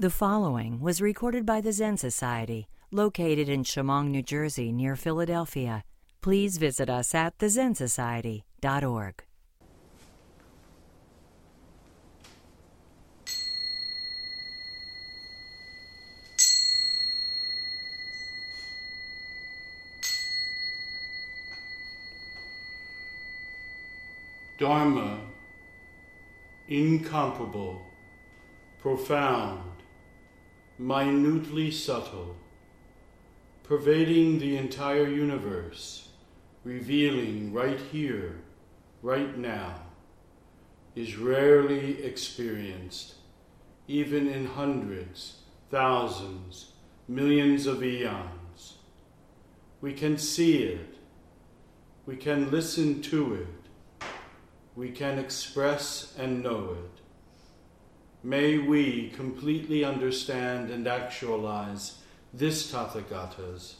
The following was recorded by the Zen Society, located in Chemung, New Jersey, near Philadelphia. Please visit us at thezensociety.org. Dharma, incomparable, profound, minutely subtle, pervading the entire universe, revealing right here, right now, is rarely experienced, even in hundreds, thousands, millions of eons. We can see it, we can listen to it we can express and know it. May we completely understand and actualize this Tathagata's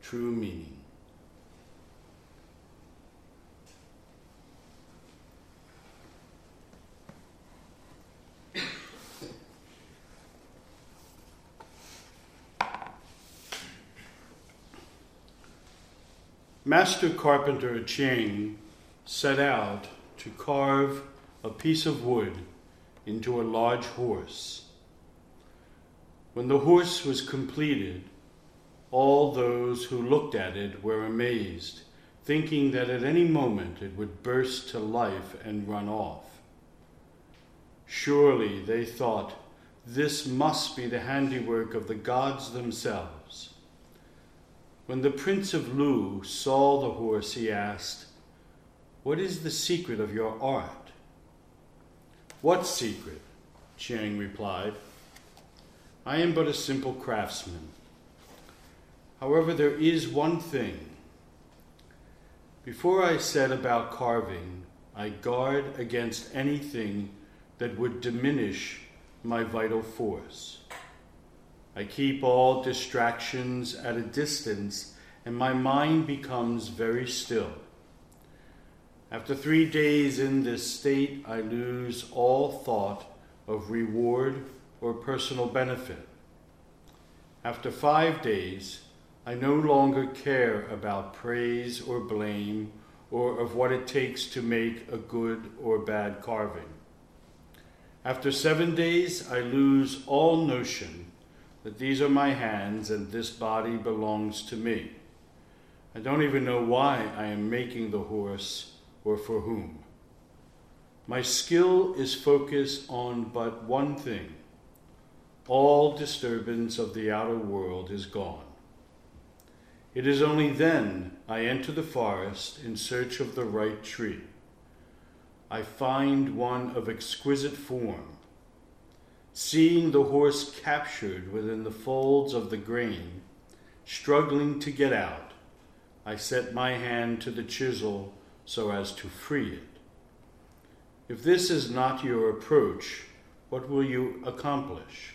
true meaning. Master Carpenter Ching set out to carve a piece of wood into a large horse. When the horse was completed, all those who looked at it were amazed, thinking that at any moment it would burst to life and run off. Surely, they thought, this must be the handiwork of the gods themselves. When the Prince of Lu saw the horse, he asked, what is the secret of your art? What secret? Chiang replied. I am but a simple craftsman. However, there is one thing. Before I set about carving, I guard against anything that would diminish my vital force. I keep all distractions at a distance, and my mind becomes very still. After three days in this state, I lose all thought of reward or personal benefit. After five days, I no longer care about praise or blame or of what it takes to make a good or bad carving. After seven days, I lose all notion that these are my hands and this body belongs to me. I don't even know why I am making the horse or for whom. My skill is focused on but one thing all disturbance of the outer world is gone. It is only then I enter the forest in search of the right tree. I find one of exquisite form. Seeing the horse captured within the folds of the grain, struggling to get out, I set my hand to the chisel so as to free it. If this is not your approach, what will you accomplish?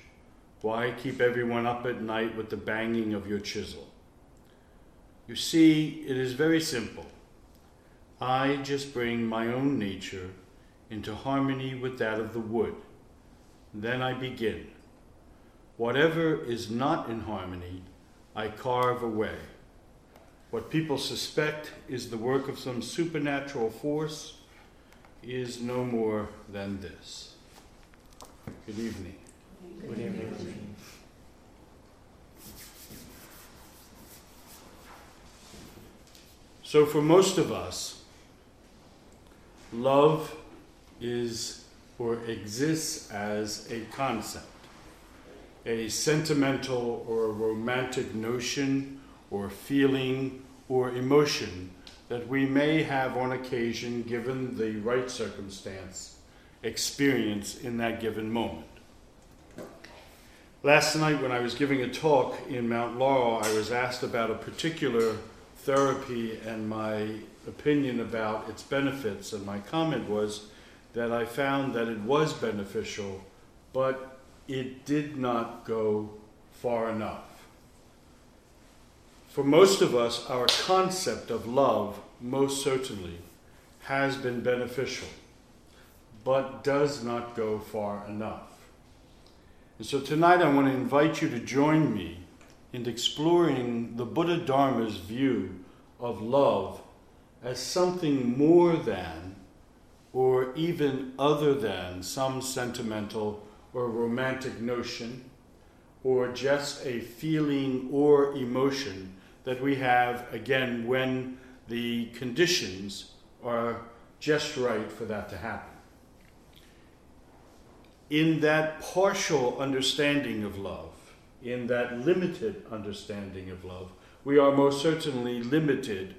Why keep everyone up at night with the banging of your chisel? You see, it is very simple. I just bring my own nature into harmony with that of the wood. Then I begin. Whatever is not in harmony, I carve away. What people suspect is the work of some supernatural force is no more than this. Good evening. Good evening. So, for most of us, love is or exists as a concept, a sentimental or romantic notion or feeling or emotion that we may have on occasion, given the right circumstance, experience in that given moment. Last night, when I was giving a talk in Mount Laurel, I was asked about a particular therapy and my opinion about its benefits, and my comment was that I found that it was beneficial, but it did not go far enough. For most of us, our concept of love, most certainly, has been beneficial, but does not go far enough. And so tonight I want to invite you to join me in exploring the Buddha Dharma's view of love as something more than or even other than some sentimental or romantic notion or just a feeling or emotion that we have again when the conditions are just right for that to happen. In that partial understanding of love, in that limited understanding of love, we are most certainly limited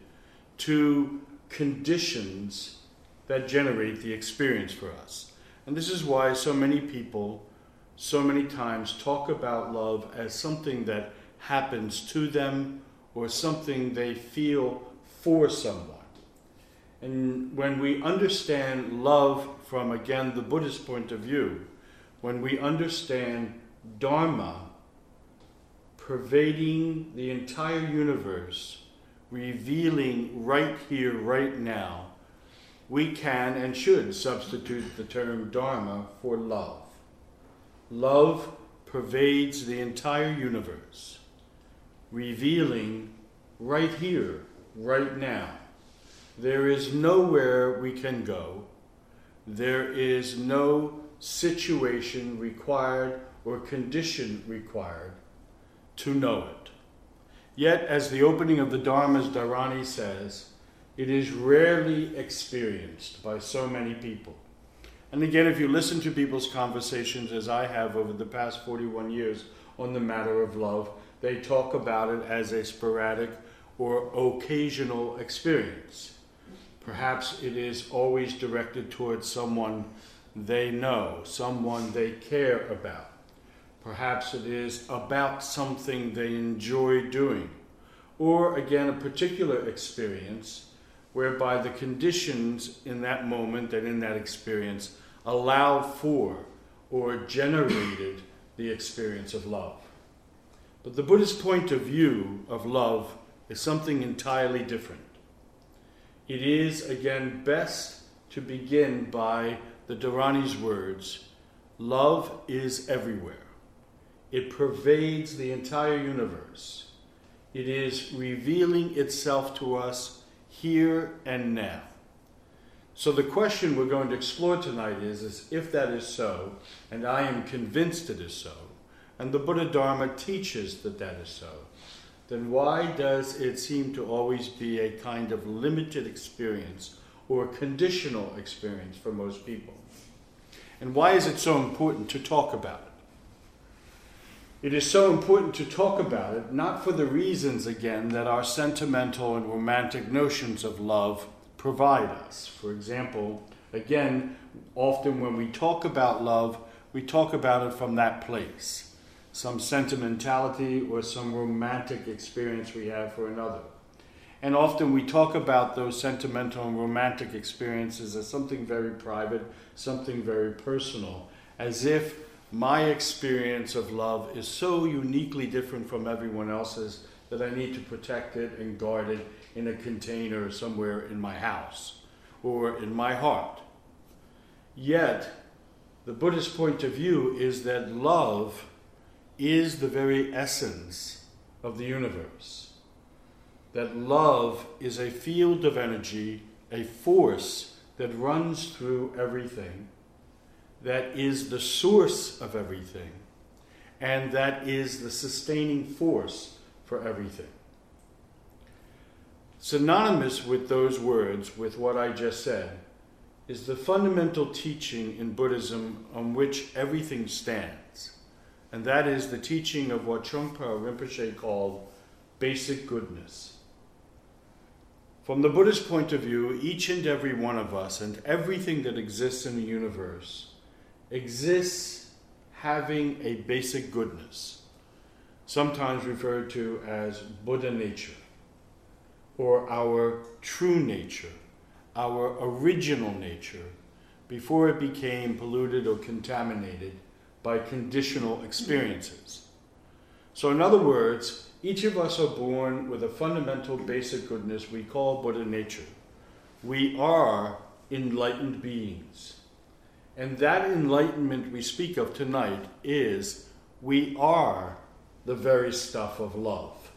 to conditions that generate the experience for us. And this is why so many people, so many times, talk about love as something that happens to them or something they feel for someone. And when we understand love from, again, the Buddhist point of view, when we understand Dharma pervading the entire universe, revealing right here, right now, we can and should substitute the term Dharma for love. Love pervades the entire universe, revealing right here, right now. There is nowhere we can go. There is no situation required or condition required to know it. Yet, as the opening of the Dharma's Dharani says, it is rarely experienced by so many people. And again, if you listen to people's conversations, as I have over the past 41 years on the matter of love, they talk about it as a sporadic or occasional experience. Perhaps it is always directed towards someone they know, someone they care about. Perhaps it is about something they enjoy doing. Or again, a particular experience whereby the conditions in that moment and in that experience allow for or generated the experience of love. But the Buddhist point of view of love is something entirely different. It is, again, best to begin by the Dharani's words love is everywhere. It pervades the entire universe. It is revealing itself to us here and now. So the question we're going to explore tonight is, is if that is so, and I am convinced it is so, and the Buddha Dharma teaches that that is so, then why does it seem to always be a kind of limited experience or conditional experience for most people? And why is it so important to talk about it? It is so important to talk about it, not for the reasons, again, that our sentimental and romantic notions of love provide us. For example, again, often when we talk about love, we talk about it from that place some sentimentality or some romantic experience we have for another. And often we talk about those sentimental and romantic experiences as something very private, something very personal, as if my experience of love is so uniquely different from everyone else's that I need to protect it and guard it in a container somewhere in my house or in my heart. Yet, the Buddhist point of view is that love is the very essence of the universe. That love is a field of energy, a force that runs through everything, that is the source of everything, and that is the sustaining force for everything. Synonymous with those words, with what I just said, is the fundamental teaching in Buddhism on which everything stands and that is the teaching of what Trungpa Rinpoche called basic goodness. From the Buddhist point of view, each and every one of us and everything that exists in the universe exists having a basic goodness, sometimes referred to as Buddha nature, or our true nature, our original nature, before it became polluted or contaminated by conditional experiences. So, in other words, each of us are born with a fundamental basic goodness we call Buddha nature. We are enlightened beings. And that enlightenment we speak of tonight is we are the very stuff of love,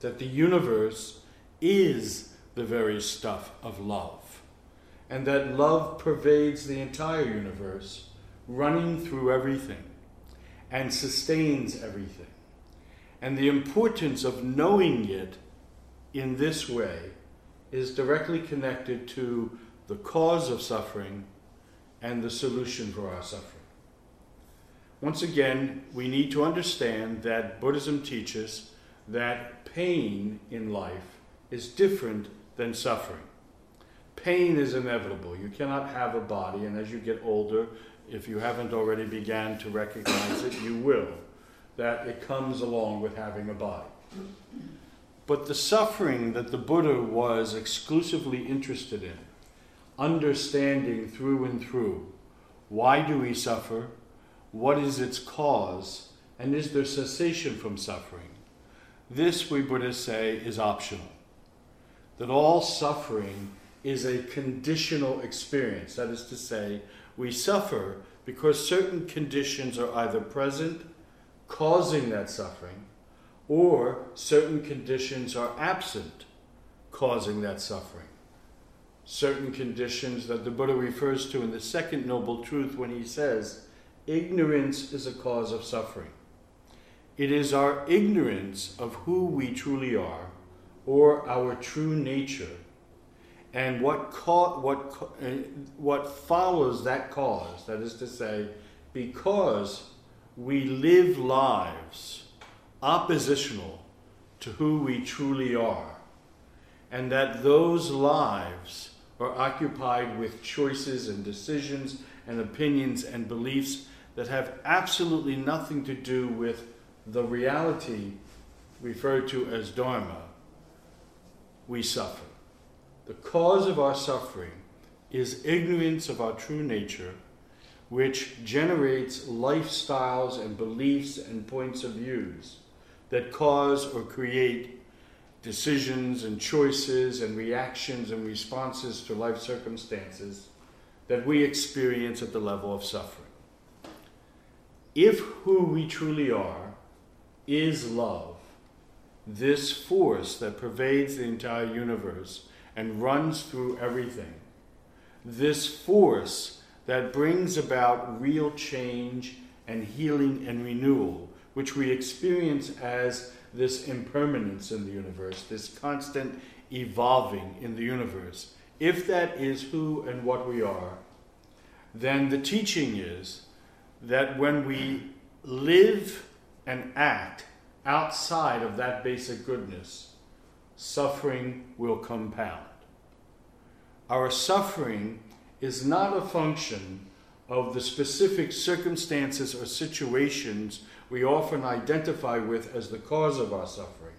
that the universe is the very stuff of love, and that love pervades the entire universe, running through everything and sustains everything. And the importance of knowing it in this way is directly connected to the cause of suffering and the solution for our suffering. Once again, we need to understand that Buddhism teaches that pain in life is different than suffering. Pain is inevitable. You cannot have a body, and as you get older, if you haven't already began to recognize it, you will. That it comes along with having a body. But the suffering that the Buddha was exclusively interested in, understanding through and through, why do we suffer? What is its cause? And is there cessation from suffering? This, we Buddhists say, is optional. That all suffering is a conditional experience. That is to say, we suffer because certain conditions are either present, causing that suffering, or certain conditions are absent, causing that suffering. Certain conditions that the Buddha refers to in the second Noble Truth when he says, ignorance is a cause of suffering. It is our ignorance of who we truly are, or our true nature, and what, ca- what, uh, what follows that cause, that is to say, because we live lives oppositional to who we truly are, and that those lives are occupied with choices and decisions and opinions and beliefs that have absolutely nothing to do with the reality referred to as Dharma, we suffer. The cause of our suffering is ignorance of our true nature, which generates lifestyles and beliefs and points of views that cause or create decisions and choices and reactions and responses to life circumstances that we experience at the level of suffering. If who we truly are is love, this force that pervades the entire universe and runs through everything, this force that brings about real change and healing and renewal which we experience as this impermanence in the universe, this constant evolving in the universe, if that is who and what we are, then the teaching is that when we live and act outside of that basic goodness, suffering will compound. Our suffering is not a function of the specific circumstances or situations we often identify with as the cause of our suffering.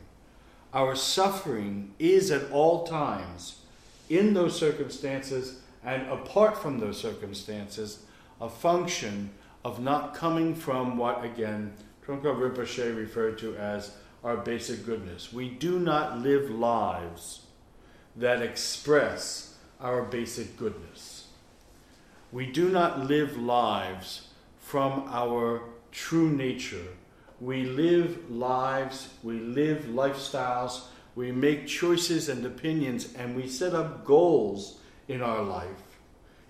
Our suffering is at all times, in those circumstances and apart from those circumstances, a function of not coming from what, again, Trungpa Rinpoche referred to as our basic goodness. We do not live lives that express our basic goodness. We do not live lives from our true nature. We live lives, we live lifestyles, we make choices and opinions, and we set up goals in our life,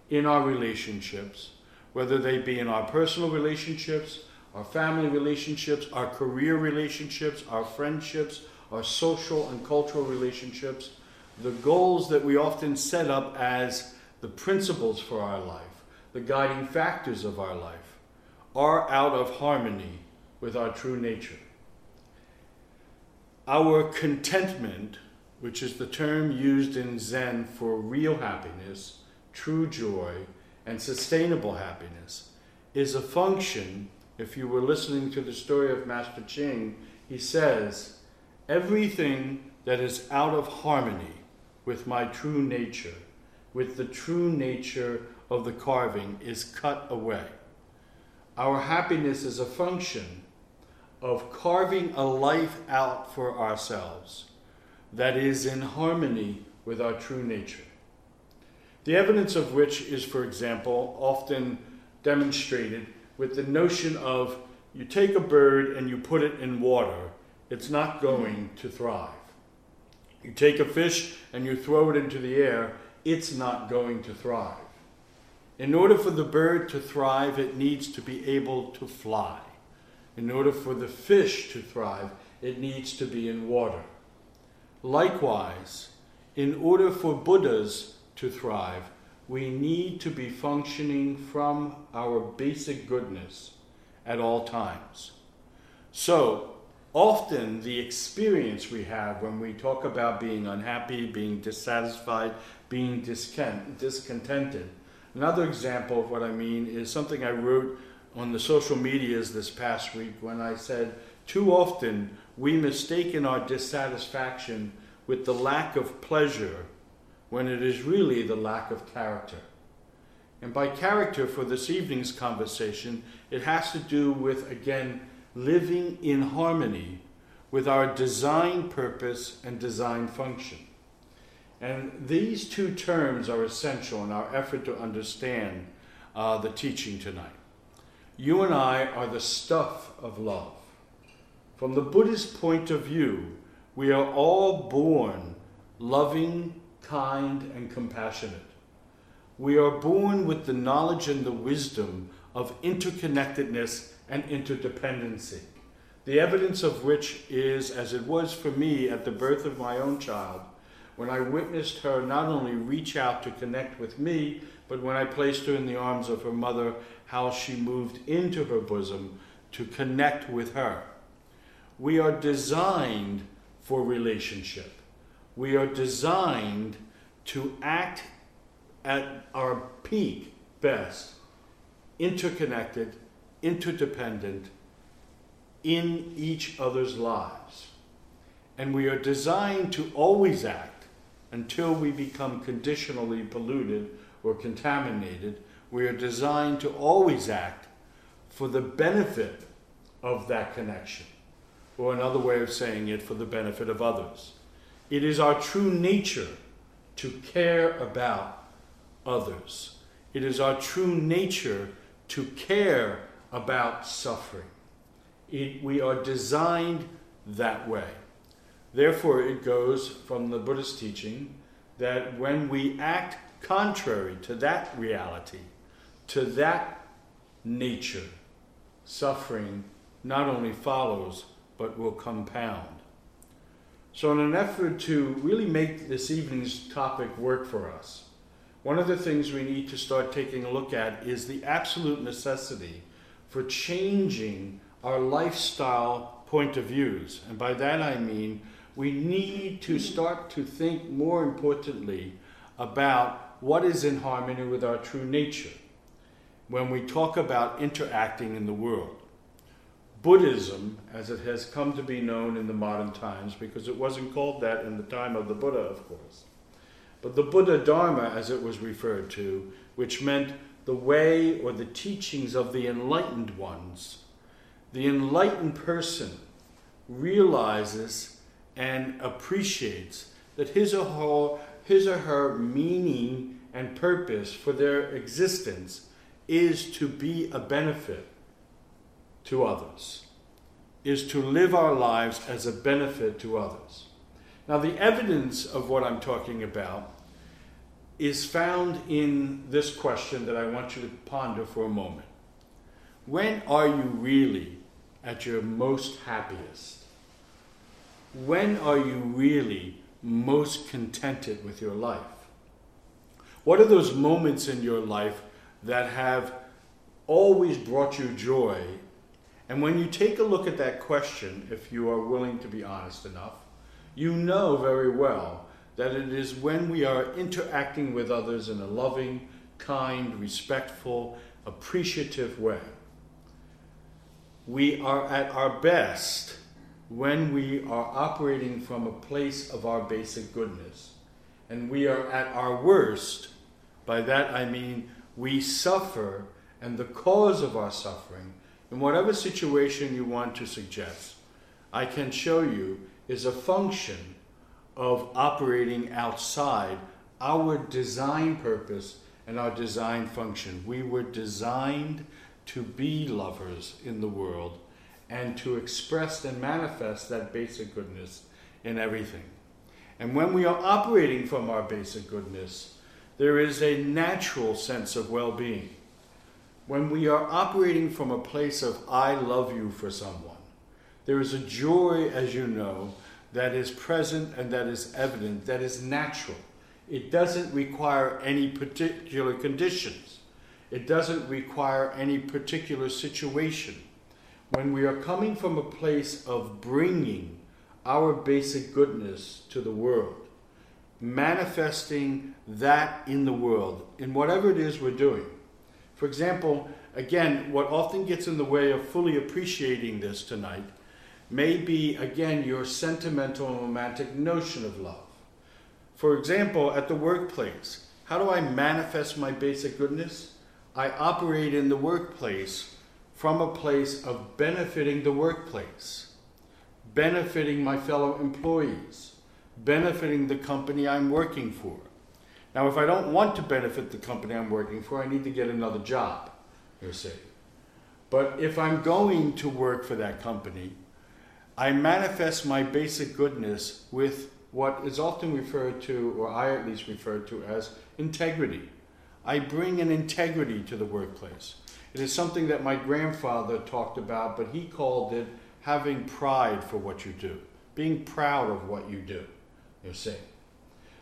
in our relationships, whether they be in our personal relationships, our family relationships, our career relationships, our friendships, our social and cultural relationships, the goals that we often set up as the principles for our life, the guiding factors of our life are out of harmony with our true nature. Our contentment, which is the term used in Zen for real happiness, true joy, and sustainable happiness, is a function. If you were listening to the story of Master Ching, he says, Everything that is out of harmony with my true nature, with the true nature of the carving, is cut away. Our happiness is a function of carving a life out for ourselves that is in harmony with our true nature. The evidence of which is, for example, often demonstrated with the notion of you take a bird and you put it in water, it's not going to thrive. You take a fish and you throw it into the air, it's not going to thrive. In order for the bird to thrive, it needs to be able to fly. In order for the fish to thrive, it needs to be in water. Likewise, in order for Buddhas to thrive, we need to be functioning from our basic goodness at all times. So, often the experience we have when we talk about being unhappy, being dissatisfied, being discontented. Another example of what I mean is something I wrote on the social medias this past week when I said, too often we mistaken our dissatisfaction with the lack of pleasure when it is really the lack of character. And by character for this evening's conversation, it has to do with, again, living in harmony with our design purpose and design function. And these two terms are essential in our effort to understand uh, the teaching tonight. You and I are the stuff of love. From the Buddhist point of view, we are all born loving, kind, and compassionate. We are born with the knowledge and the wisdom of interconnectedness and interdependency, the evidence of which is, as it was for me at the birth of my own child, when I witnessed her not only reach out to connect with me, but when I placed her in the arms of her mother, how she moved into her bosom to connect with her. We are designed for relationship. We are designed to act at our peak best, interconnected, interdependent in each other's lives. And we are designed to always act until we become conditionally polluted or contaminated. We are designed to always act for the benefit of that connection, or another way of saying it, for the benefit of others. It is our true nature to care about others. It is our true nature to care about suffering. It, we are designed that way. Therefore, it goes from the Buddhist teaching that when we act contrary to that reality, to that nature, suffering not only follows but will compound. So, in an effort to really make this evening's topic work for us, one of the things we need to start taking a look at is the absolute necessity for changing our lifestyle point of views. And by that I mean we need to start to think more importantly about what is in harmony with our true nature when we talk about interacting in the world. Buddhism, as it has come to be known in the modern times, because it wasn't called that in the time of the Buddha, of course, but the Buddha Dharma, as it was referred to, which meant the way or the teachings of the enlightened ones, the enlightened person realizes and appreciates that his or her, his or her meaning and purpose for their existence is to be a benefit to others, is to live our lives as a benefit to others. Now, the evidence of what I'm talking about is found in this question that I want you to ponder for a moment. When are you really at your most happiest? When are you really most contented with your life? What are those moments in your life that have always brought you joy and when you take a look at that question, if you are willing to be honest enough, you know very well that it is when we are interacting with others in a loving, kind, respectful, appreciative way. We are at our best when we are operating from a place of our basic goodness. And we are at our worst, by that I mean we suffer, and the cause of our suffering in whatever situation you want to suggest, I can show you is a function of operating outside our design purpose and our design function. We were designed to be lovers in the world, and to express and manifest that basic goodness in everything. And when we are operating from our basic goodness, there is a natural sense of well being. When we are operating from a place of I love you for someone, there is a joy, as you know, that is present and that is evident, that is natural. It doesn't require any particular conditions. It doesn't require any particular situation. When we are coming from a place of bringing our basic goodness to the world, manifesting that in the world, in whatever it is we're doing. For example, again, what often gets in the way of fully appreciating this tonight may be, again, your sentimental and romantic notion of love. For example, at the workplace, how do I manifest my basic goodness? I operate in the workplace from a place of benefiting the workplace, benefiting my fellow employees, benefiting the company I'm working for. Now, if I don't want to benefit the company I'm working for, I need to get another job, you see. But if I'm going to work for that company, I manifest my basic goodness with what is often referred to, or I at least refer to, as integrity. I bring an integrity to the workplace. It is something that my grandfather talked about, but he called it having pride for what you do, being proud of what you do, you see.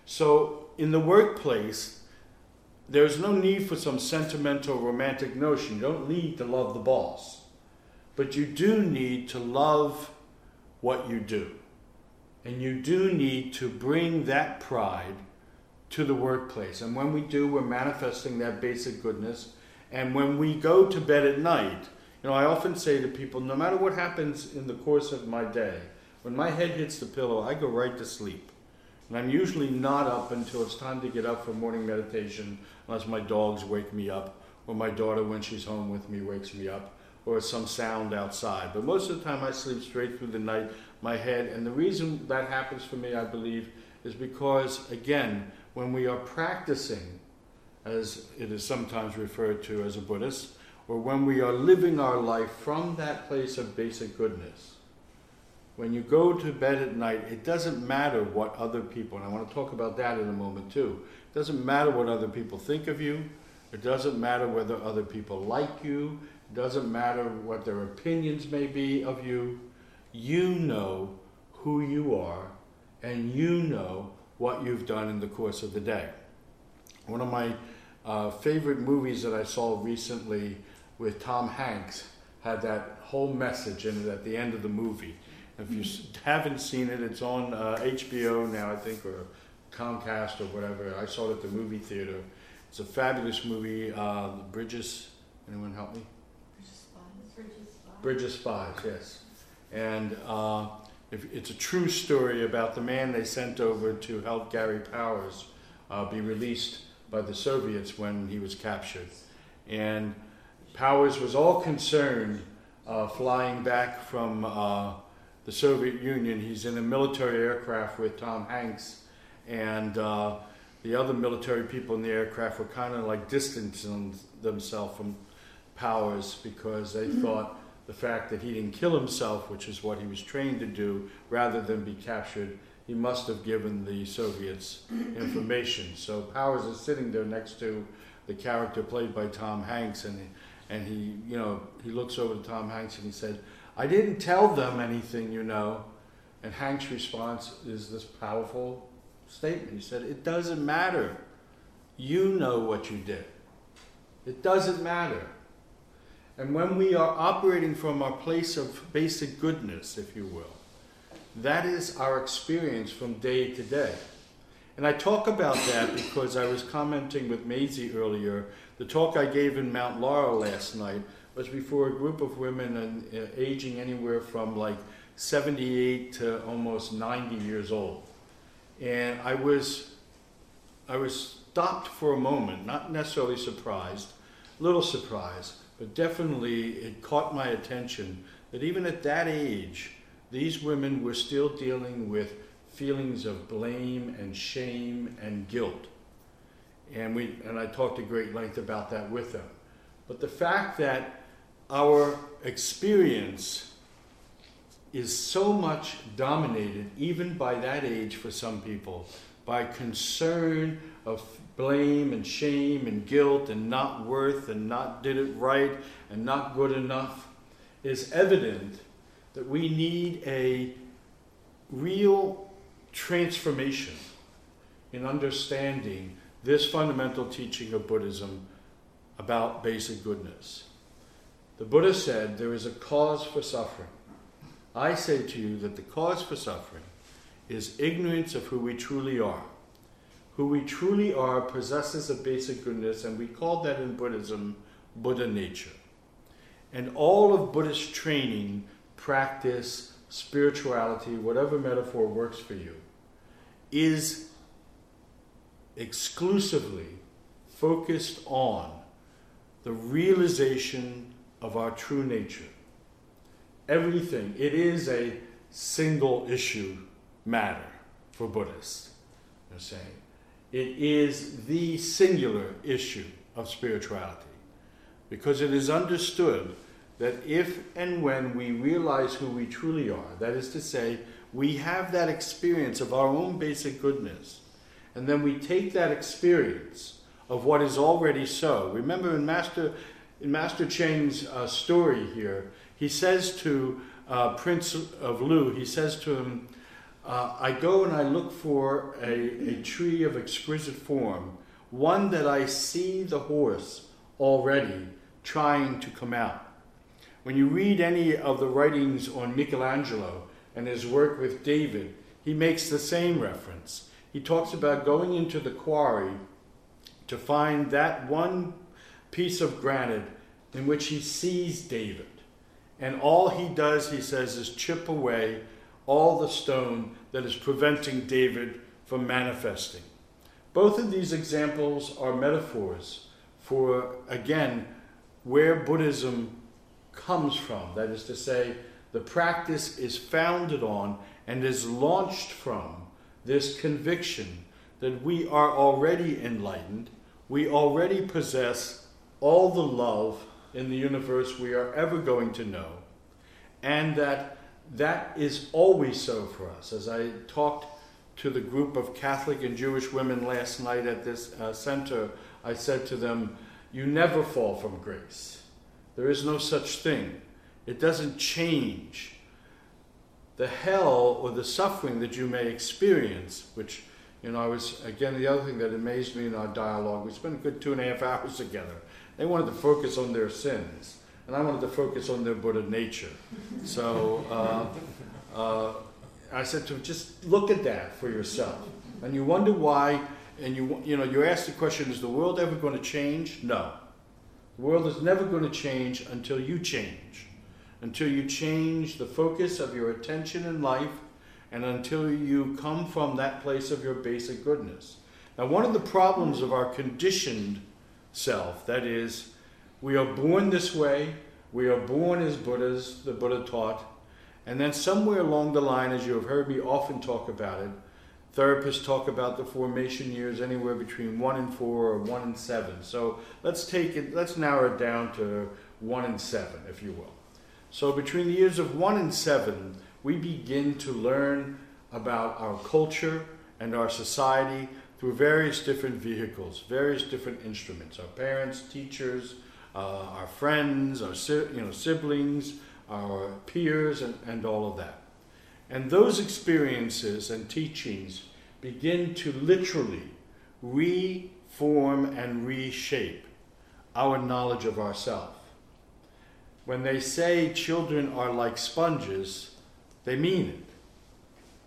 So in the workplace, there's no need for some sentimental, romantic notion. You don't need to love the boss, but you do need to love what you do. And you do need to bring that pride to the workplace. And when we do, we're manifesting that basic goodness. And when we go to bed at night, you know, I often say to people, no matter what happens in the course of my day, when my head hits the pillow, I go right to sleep. And I'm usually not up until it's time to get up for morning meditation, unless my dogs wake me up, or my daughter, when she's home with me, wakes me up or some sound outside. But most of the time I sleep straight through the night, my head. And the reason that happens for me, I believe, is because, again, when we are practicing, as it is sometimes referred to as a Buddhist, or when we are living our life from that place of basic goodness, when you go to bed at night, it doesn't matter what other people, and I want to talk about that in a moment too. It doesn't matter what other people think of you. It doesn't matter whether other people like you. Doesn't matter what their opinions may be of you, you know who you are and you know what you've done in the course of the day. One of my uh, favorite movies that I saw recently with Tom Hanks had that whole message in it at the end of the movie. If you haven't seen it, it's on uh, HBO now, I think, or Comcast or whatever. I saw it at the movie theater. It's a fabulous movie. Uh, Bridges, anyone help me? Bridge of Spies, yes. And uh, if, it's a true story about the man they sent over to help Gary Powers uh, be released by the Soviets when he was captured. And Powers was all concerned uh, flying back from uh, the Soviet Union. He's in a military aircraft with Tom Hanks, and uh, the other military people in the aircraft were kind of like distancing themselves from Powers because they mm-hmm. thought the fact that he didn't kill himself, which is what he was trained to do, rather than be captured, he must have given the Soviets information. So Powers is sitting there next to the character played by Tom Hanks, and and he, you know, he looks over to Tom Hanks and he said, "I didn't tell them anything, you know." And Hanks' response is this powerful statement. He said, "It doesn't matter. You know what you did. It doesn't matter." And when we are operating from our place of basic goodness, if you will, that is our experience from day to day. And I talk about that because I was commenting with Maisie earlier. The talk I gave in Mount Laurel last night was before a group of women uh, aging anywhere from like 78 to almost 90 years old. And I was, I was stopped for a moment, not necessarily surprised, little surprised, but definitely it caught my attention that even at that age, these women were still dealing with feelings of blame and shame and guilt. And, we, and I talked at great length about that with them. But the fact that our experience is so much dominated, even by that age for some people, by concern of blame and shame and guilt and not worth and not did it right and not good enough, is evident that we need a real transformation in understanding this fundamental teaching of Buddhism about basic goodness. The Buddha said there is a cause for suffering. I say to you that the cause for suffering is ignorance of who we truly are. Who we truly are possesses a basic goodness, and we call that in Buddhism Buddha nature. And all of Buddhist training, practice, spirituality, whatever metaphor works for you, is exclusively focused on the realization of our true nature. Everything, it is a single issue matter for Buddhists. They're saying it is the singular issue of spirituality because it is understood that if and when we realize who we truly are, that is to say, we have that experience of our own basic goodness, and then we take that experience of what is already so. Remember in Master, in Master Cheng's uh, story here, he says to uh, Prince of Lu, he says to him, uh, I go and I look for a, a tree of exquisite form, one that I see the horse already trying to come out. When you read any of the writings on Michelangelo and his work with David, he makes the same reference. He talks about going into the quarry to find that one piece of granite in which he sees David. And all he does, he says, is chip away all the stone that is preventing David from manifesting. Both of these examples are metaphors for, again, where Buddhism comes from. That is to say, the practice is founded on and is launched from this conviction that we are already enlightened, we already possess all the love in the universe we are ever going to know, and that that is always so for us. As I talked to the group of Catholic and Jewish women last night at this uh, center, I said to them, You never fall from grace. There is no such thing. It doesn't change. The hell or the suffering that you may experience, which, you know, I was, again, the other thing that amazed me in our dialogue, we spent a good two and a half hours together. They wanted to focus on their sins, and I wanted to focus on their Buddha nature. So uh, uh, I said to them, just look at that for yourself. And you wonder why, and you, you know, you ask the question, is the world ever going to change? No. The world is never going to change until you change, until you change the focus of your attention in life, and until you come from that place of your basic goodness. Now, one of the problems of our conditioned self, that is, we are born this way, we are born as Buddhas, the Buddha taught, and then somewhere along the line, as you have heard me often talk about it, Therapists talk about the formation years anywhere between one and four or one and seven. So let's take it, let's narrow it down to one and seven, if you will. So between the years of one and seven, we begin to learn about our culture and our society through various different vehicles, various different instruments. Our parents, teachers, uh, our friends, our you know, siblings, our peers, and, and all of that. And those experiences and teachings begin to literally reform and reshape our knowledge of ourselves. When they say children are like sponges, they mean it.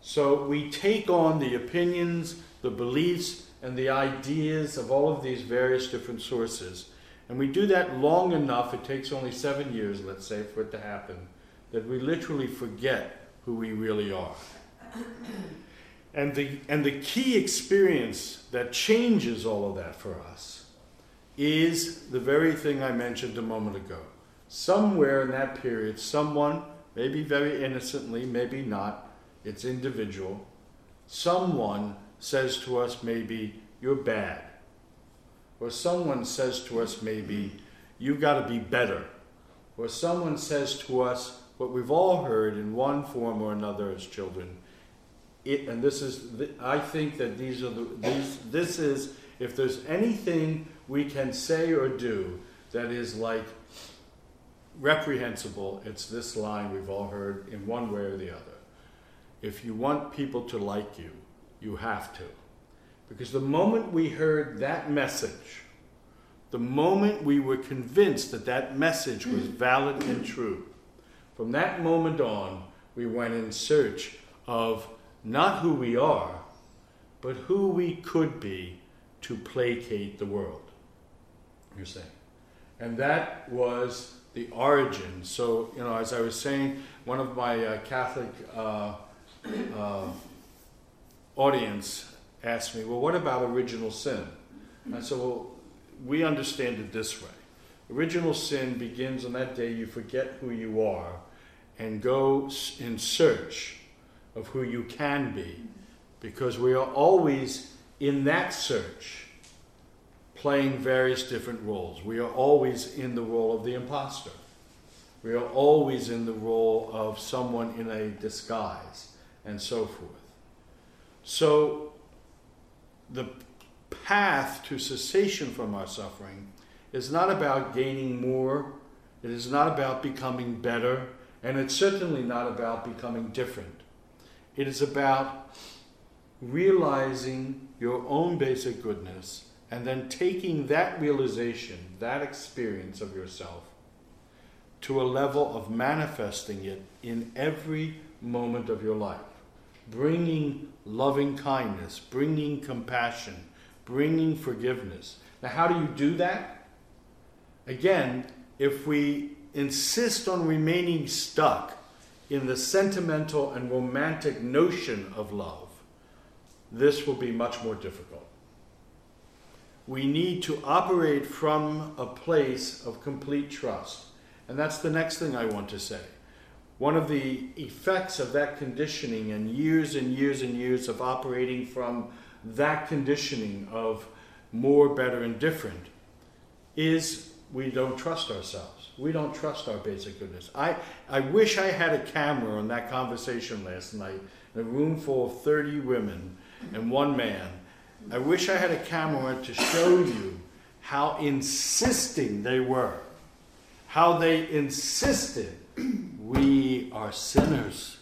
So we take on the opinions, the beliefs, and the ideas of all of these various different sources. And we do that long enough, it takes only seven years, let's say, for it to happen, that we literally forget who we really are. And the, and the key experience that changes all of that for us is the very thing I mentioned a moment ago. Somewhere in that period, someone, maybe very innocently, maybe not, it's individual, someone says to us, maybe, you're bad. Or someone says to us, maybe, you've got to be better. Or someone says to us, what we've all heard in one form or another as children. It, and this is, I think that these are the, these, this is, if there's anything we can say or do that is like reprehensible, it's this line we've all heard in one way or the other. If you want people to like you, you have to. Because the moment we heard that message, the moment we were convinced that that message was valid and true, from that moment on, we went in search of not who we are, but who we could be to placate the world. You're saying. And that was the origin. So, you know, as I was saying, one of my uh, Catholic uh, uh, audience asked me, well, what about original sin? And I said, well, we understand it this way. Original sin begins on that day you forget who you are and go in search of who you can be because we are always in that search playing various different roles. We are always in the role of the imposter. We are always in the role of someone in a disguise and so forth. So the path to cessation from our suffering is not about gaining more, it is not about becoming better, and it's certainly not about becoming different. It is about realizing your own basic goodness and then taking that realization, that experience of yourself, to a level of manifesting it in every moment of your life, bringing loving kindness, bringing compassion, bringing forgiveness. Now, how do you do that? Again, if we insist on remaining stuck in the sentimental and romantic notion of love, this will be much more difficult. We need to operate from a place of complete trust. And that's the next thing I want to say. One of the effects of that conditioning and years and years and years of operating from that conditioning of more, better, and different is we don't trust ourselves. We don't trust our basic goodness. I, I wish I had a camera on that conversation last night in a room full of 30 women and one man. I wish I had a camera to show you how insisting they were, how they insisted we are sinners,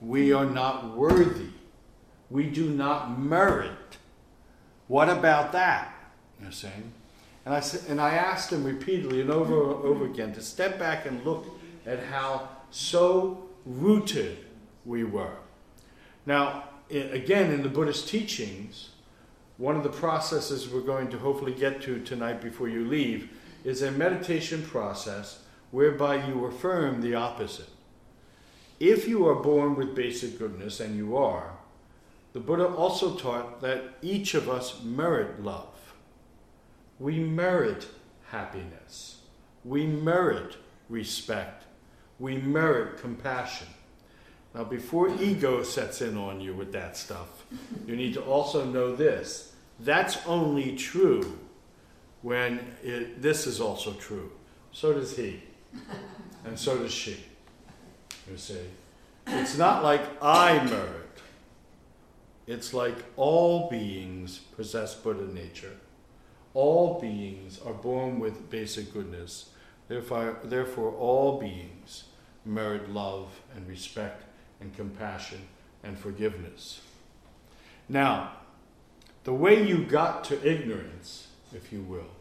we are not worthy we do not merit. What about that? You're saying? And I, said, and I asked him repeatedly and over and over again to step back and look at how so rooted we were. Now, again, in the Buddhist teachings, one of the processes we're going to hopefully get to tonight before you leave is a meditation process whereby you affirm the opposite. If you are born with basic goodness, and you are, the Buddha also taught that each of us merit love. We merit happiness. We merit respect. We merit compassion. Now, before ego sets in on you with that stuff, you need to also know this. That's only true when it, this is also true. So does he, and so does she. You see, it's not like I merit. It's like all beings possess Buddha nature. All beings are born with basic goodness. Therefore, therefore, all beings merit love and respect and compassion and forgiveness. Now, the way you got to ignorance, if you will,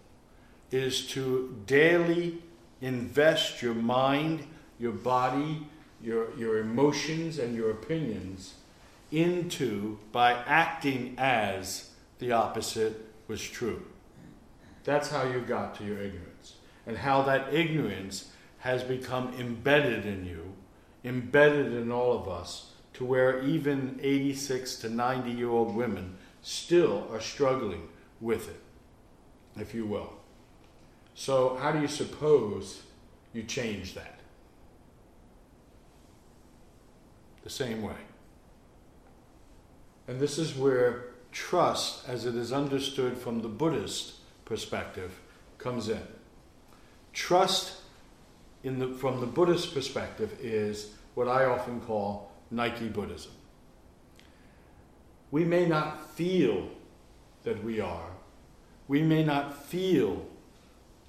is to daily invest your mind, your body, your, your emotions, and your opinions into by acting as the opposite was true. That's how you got to your ignorance. And how that ignorance has become embedded in you, embedded in all of us, to where even 86 to 90 year old women still are struggling with it, if you will. So, how do you suppose you change that? The same way. And this is where trust, as it is understood from the Buddhist perspective, comes in. Trust in the, from the Buddhist perspective, is what I often call Nike Buddhism. We may not feel that we are, we may not feel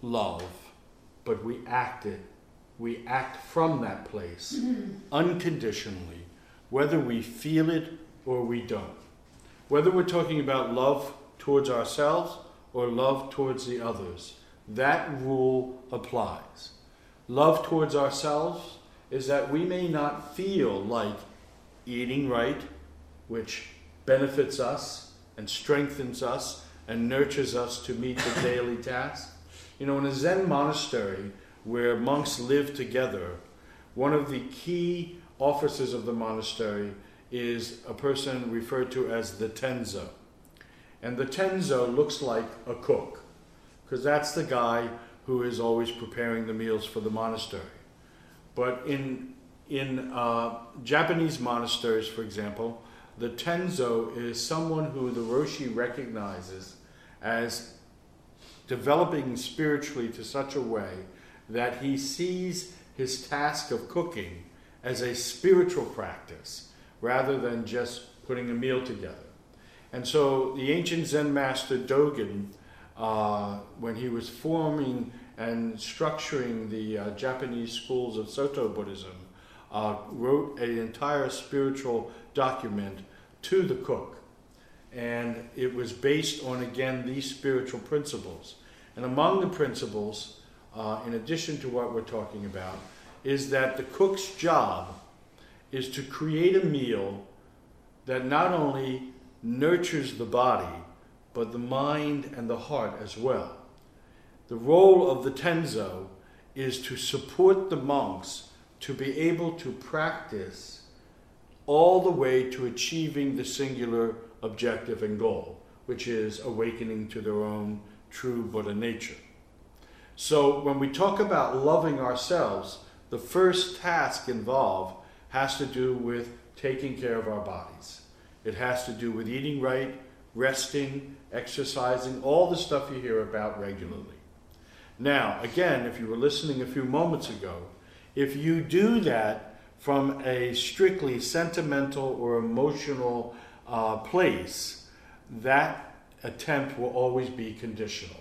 love, but we act it. We act from that place mm-hmm. unconditionally, whether we feel it or we don't. Whether we're talking about love towards ourselves or love towards the others, that rule applies. Love towards ourselves is that we may not feel like eating right, which benefits us and strengthens us and nurtures us to meet the daily task. You know, in a Zen monastery where monks live together, one of the key officers of the monastery is a person referred to as the tenzo. And the tenzo looks like a cook, because that's the guy who is always preparing the meals for the monastery. But in, in uh, Japanese monasteries, for example, the tenzo is someone who the Roshi recognizes as developing spiritually to such a way that he sees his task of cooking as a spiritual practice rather than just putting a meal together. And so the ancient Zen master Dogen, uh, when he was forming and structuring the uh, Japanese schools of Soto Buddhism, uh, wrote an entire spiritual document to the cook. And it was based on, again, these spiritual principles. And among the principles, uh, in addition to what we're talking about, is that the cook's job is to create a meal that not only nurtures the body, but the mind and the heart as well. The role of the tenzo is to support the monks to be able to practice all the way to achieving the singular objective and goal, which is awakening to their own true Buddha nature. So, when we talk about loving ourselves, the first task involved has to do with taking care of our bodies. It has to do with eating right, resting, exercising, all the stuff you hear about regularly. Now, again, if you were listening a few moments ago, if you do that from a strictly sentimental or emotional uh, place, that attempt will always be conditional.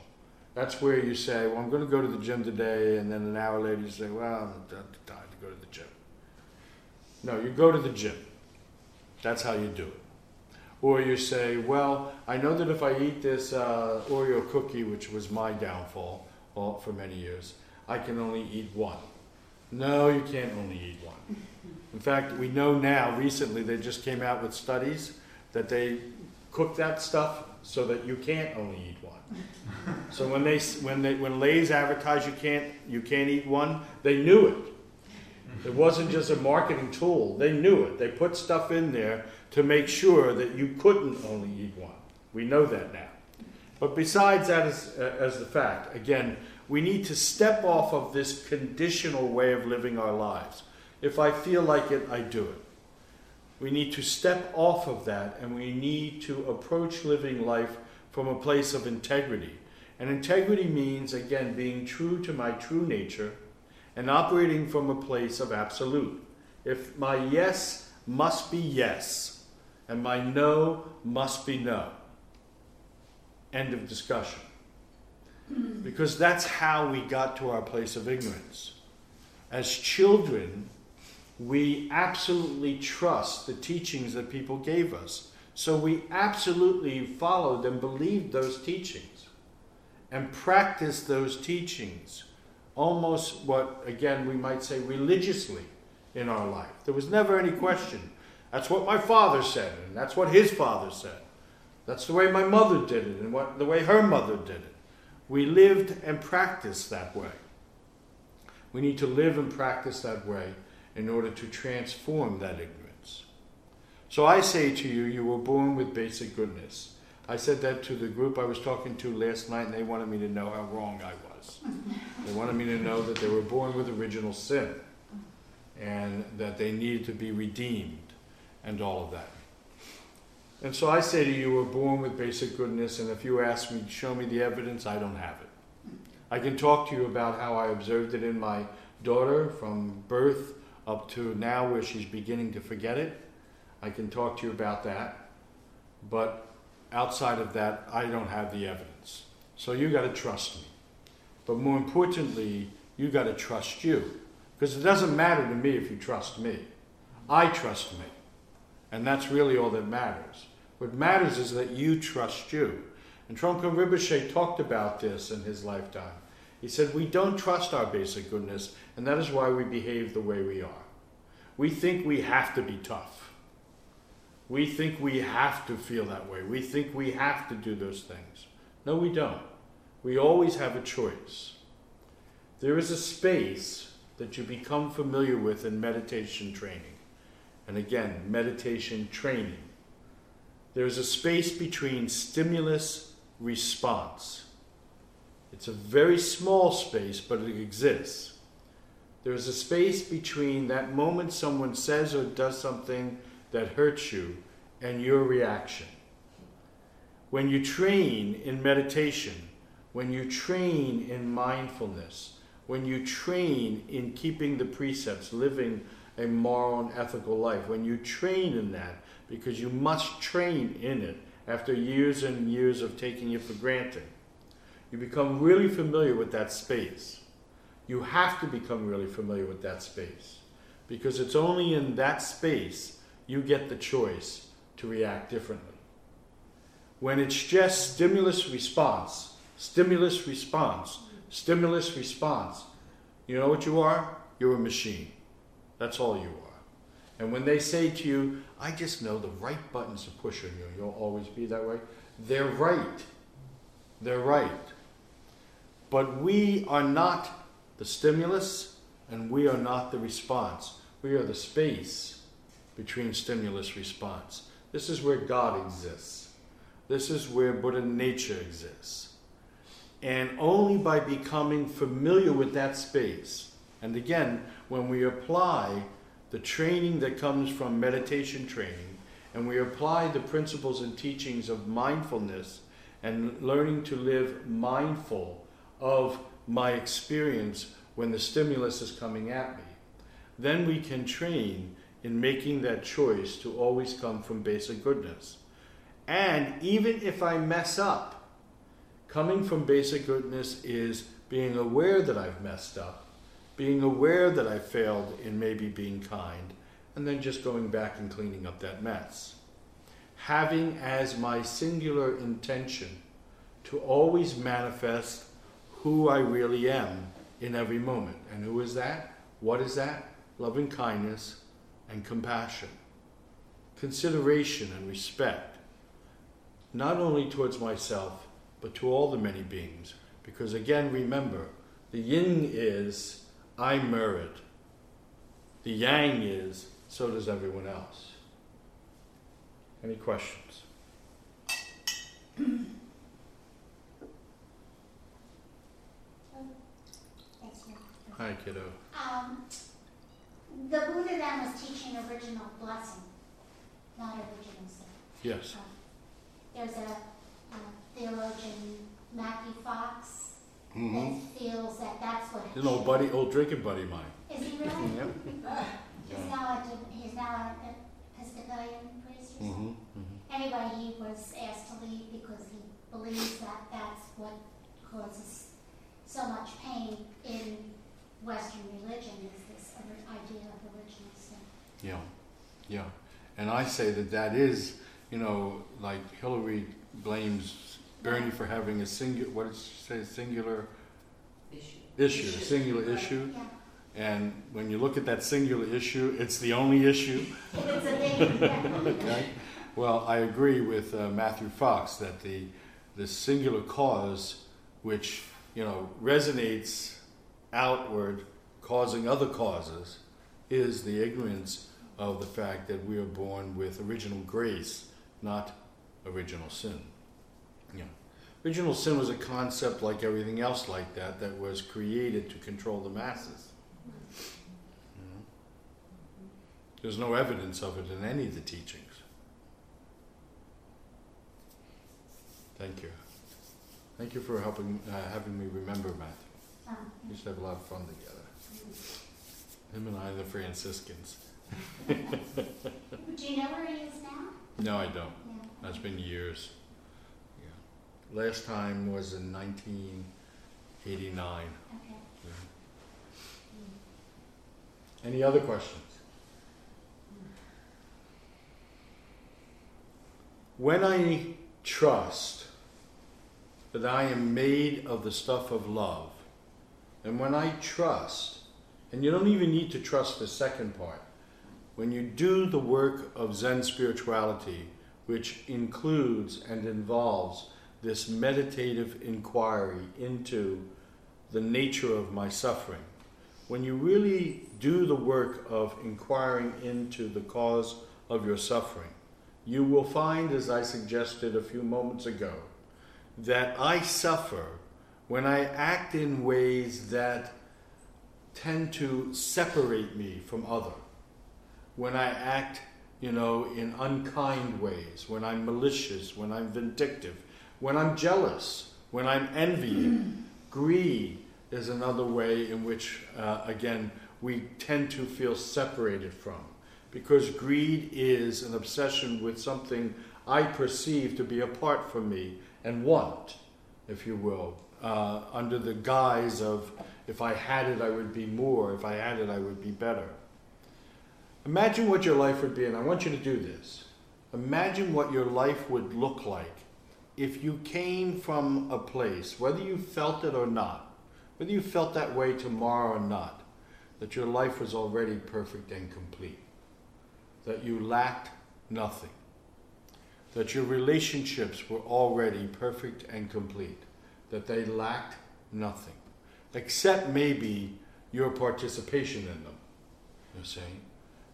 That's where you say, Well, I'm going to go to the gym today, and then an hour later you say, Well, I'm tired to go to the gym. No, you go to the gym. That's how you do it. Or you say, Well, I know that if I eat this uh, Oreo cookie, which was my downfall for many years, I can only eat one. No, you can't only eat one. In fact, we know now, recently, they just came out with studies that they cook that stuff so that you can't only eat one. so when they when they when Lay's advertise you can't you can't eat one, they knew it. It wasn't just a marketing tool. They knew it. They put stuff in there to make sure that you couldn't only eat one. We know that now. But besides that, as, as the fact, again, we need to step off of this conditional way of living our lives. If I feel like it, I do it. We need to step off of that and we need to approach living life from a place of integrity. And integrity means, again, being true to my true nature and operating from a place of absolute. If my yes must be yes and my no must be no, end of discussion. Because that's how we got to our place of ignorance. As children, we absolutely trust the teachings that people gave us. So we absolutely followed and believed those teachings and practiced those teachings almost what, again, we might say religiously in our life. There was never any question. That's what my father said, and that's what his father said. That's the way my mother did it, and what, the way her mother did it. We lived and practiced that way. We need to live and practice that way in order to transform that ignorance. So I say to you, you were born with basic goodness. I said that to the group I was talking to last night, and they wanted me to know how wrong I was. They wanted me to know that they were born with original sin and that they needed to be redeemed and all of that. And so I say to you, you were born with basic goodness, and if you ask me, to show me the evidence, I don't have it. I can talk to you about how I observed it in my daughter from birth up to now where she's beginning to forget it. I can talk to you about that. But outside of that, I don't have the evidence. So you got to trust me. But more importantly, you got to trust you. Because it doesn't matter to me if you trust me. I trust me. And that's really all that matters. What matters is that you trust you. And Trungpa Rinpoche talked about this in his lifetime. He said, We don't trust our basic goodness, and that is why we behave the way we are. We think we have to be tough. We think we have to feel that way. We think we have to do those things. No, we don't. We always have a choice. There is a space that you become familiar with in meditation training. And again, meditation training. There's a space between stimulus response. It's a very small space, but it exists. There's a space between that moment someone says or does something that hurts you and your reaction. When you train in meditation, when you train in mindfulness, when you train in keeping the precepts, living a moral and ethical life, when you train in that, because you must train in it after years and years of taking it for granted, you become really familiar with that space. You have to become really familiar with that space because it's only in that space you get the choice to react differently. When it's just stimulus response, stimulus response, stimulus response, you know what you are? You're a machine. That's all you are. And when they say to you, I just know the right buttons to push on you, you'll always be that way, they're right. They're right. But we are not the stimulus and we are not the response. We are the space between stimulus response. This is where God exists. This is where Buddha nature exists. And only by becoming familiar with that space, and again, when we apply the training that comes from meditation training, and we apply the principles and teachings of mindfulness and learning to live mindful of my experience when the stimulus is coming at me, then we can train in making that choice to always come from basic goodness. And even if I mess up, coming from basic goodness is being aware that I've messed up being aware that I failed in maybe being kind, and then just going back and cleaning up that mess. Having as my singular intention to always manifest who I really am in every moment. And who is that? What is that? Loving kindness and compassion, consideration and respect, not only towards myself, but to all the many beings. Because again, remember, the yin is I merit. The yang is, so does everyone else. Any questions? Hi, kiddo. Um, the Buddha then was teaching original blessing, not original sin. Yes. Um, There's a uh, theologian, Matthew Fox, Mm-hmm. that feels that that's what. An old buddy, old drinking buddy of mine. Is he really? Yep. He's now a, he's now an Episcopalian priest or something. Mm-hmm. Anyway, he was asked to leave because he believes that that's what causes so much pain in Western religion is this other idea of original sin. Yeah, yeah. And I say that that is, you know, like Hillary blames Bernie for having a singular, what did she say, singular issue. issue, a singular issue. Yeah, And when you look at that singular issue, it's the only issue. it's a big, yeah. Okay. Well, I agree with uh, Matthew Fox that the the singular cause, which you know resonates outward, causing other causes, is the ignorance of the fact that we are born with original grace, not original sin. Yeah. Original sin was a concept like everything else like that that was created to control the masses. There's no evidence of it in any of the teachings. Thank you. Thank you for helping, uh, having me remember, Matthew. We used to have a lot of fun together. Him and I, the Franciscans. Do you know where he is now? No, I don't. Yeah. That's been years. Yeah. Last time was in 1989. Okay. Any other questions? When I trust that I am made of the stuff of love, and when I trust, and you don't even need to trust the second part, when you do the work of Zen spirituality, which includes and involves this meditative inquiry into the nature of my suffering, when you really do the work of inquiring into the cause of your suffering, you will find, as I suggested a few moments ago, that I suffer when I act in ways that tend to separate me from other. When I act, you know, in unkind ways, when I'm malicious, when I'm vindictive, when I'm jealous, when I'm envying, greed is another way in which, uh, again, we tend to feel separated from. Because greed is an obsession with something I perceive to be apart from me and want, if you will, uh, under the guise of if I had it, I would be more, if I had it, I would be better. Imagine what your life would be, and I want you to do this. Imagine what your life would look like if you came from a place, whether you felt it or not, whether you felt that way tomorrow or not, that your life was already perfect and complete, that you lacked nothing, that your relationships were already perfect and complete, that they lacked nothing, except maybe your participation in them. You see?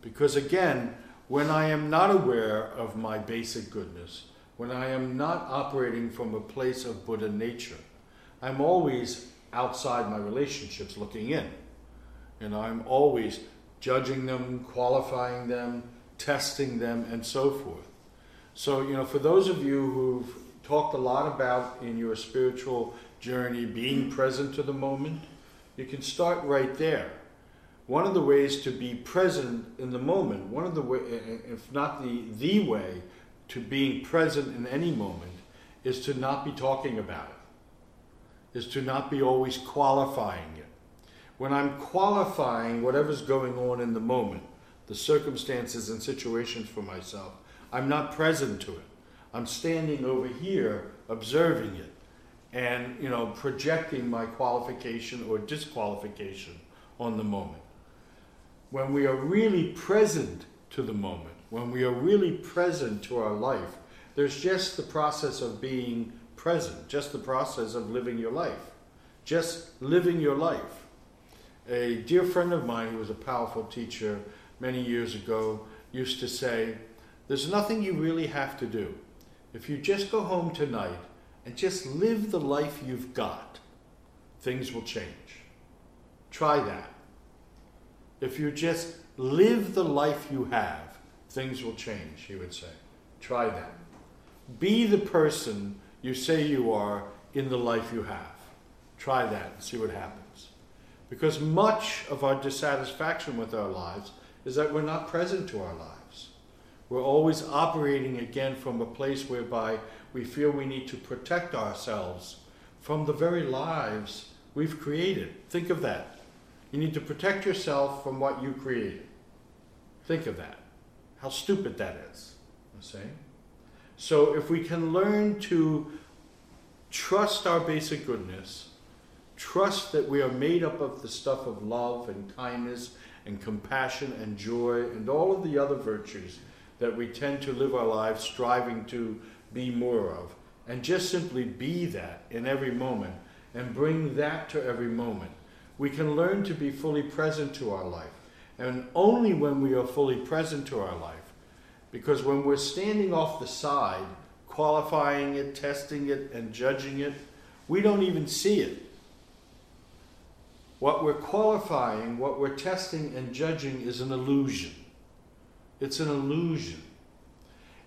Because again, when I am not aware of my basic goodness, when I am not operating from a place of Buddha nature, I'm always outside my relationships looking in. Know, I'm always judging them, qualifying them, testing them, and so forth. So, you know, for those of you who've talked a lot about in your spiritual journey being present to the moment, you can start right there. One of the ways to be present in the moment, one of the way, eh, eh, if not the the way to being present in any moment, is to not be talking about it, is to not be always qualifying it. When I'm qualifying whatever's going on in the moment, the circumstances and situations for myself, I'm not present to it. I'm standing over here observing it and you know projecting my qualification or disqualification on the moment when we are really present to the moment, when we are really present to our life, there's just the process of being present, just the process of living your life, just living your life. A dear friend of mine who was a powerful teacher many years ago used to say, There's nothing you really have to do. If you just go home tonight and just live the life you've got, things will change. Try that. If you just live the life you have, things will change, he would say. Try that. Be the person you say you are in the life you have. Try that and see what happens. Because much of our dissatisfaction with our lives is that we're not present to our lives. We're always operating again from a place whereby we feel we need to protect ourselves from the very lives we've created. Think of that. You need to protect yourself from what you created. Think of that. How stupid that is. You see? So if we can learn to trust our basic goodness, trust that we are made up of the stuff of love and kindness and compassion and joy and all of the other virtues that we tend to live our lives striving to be more of, and just simply be that in every moment and bring that to every moment we can learn to be fully present to our life. And only when we are fully present to our life, because when we're standing off the side, qualifying it, testing it, and judging it, we don't even see it. What we're qualifying, what we're testing and judging is an illusion. It's an illusion.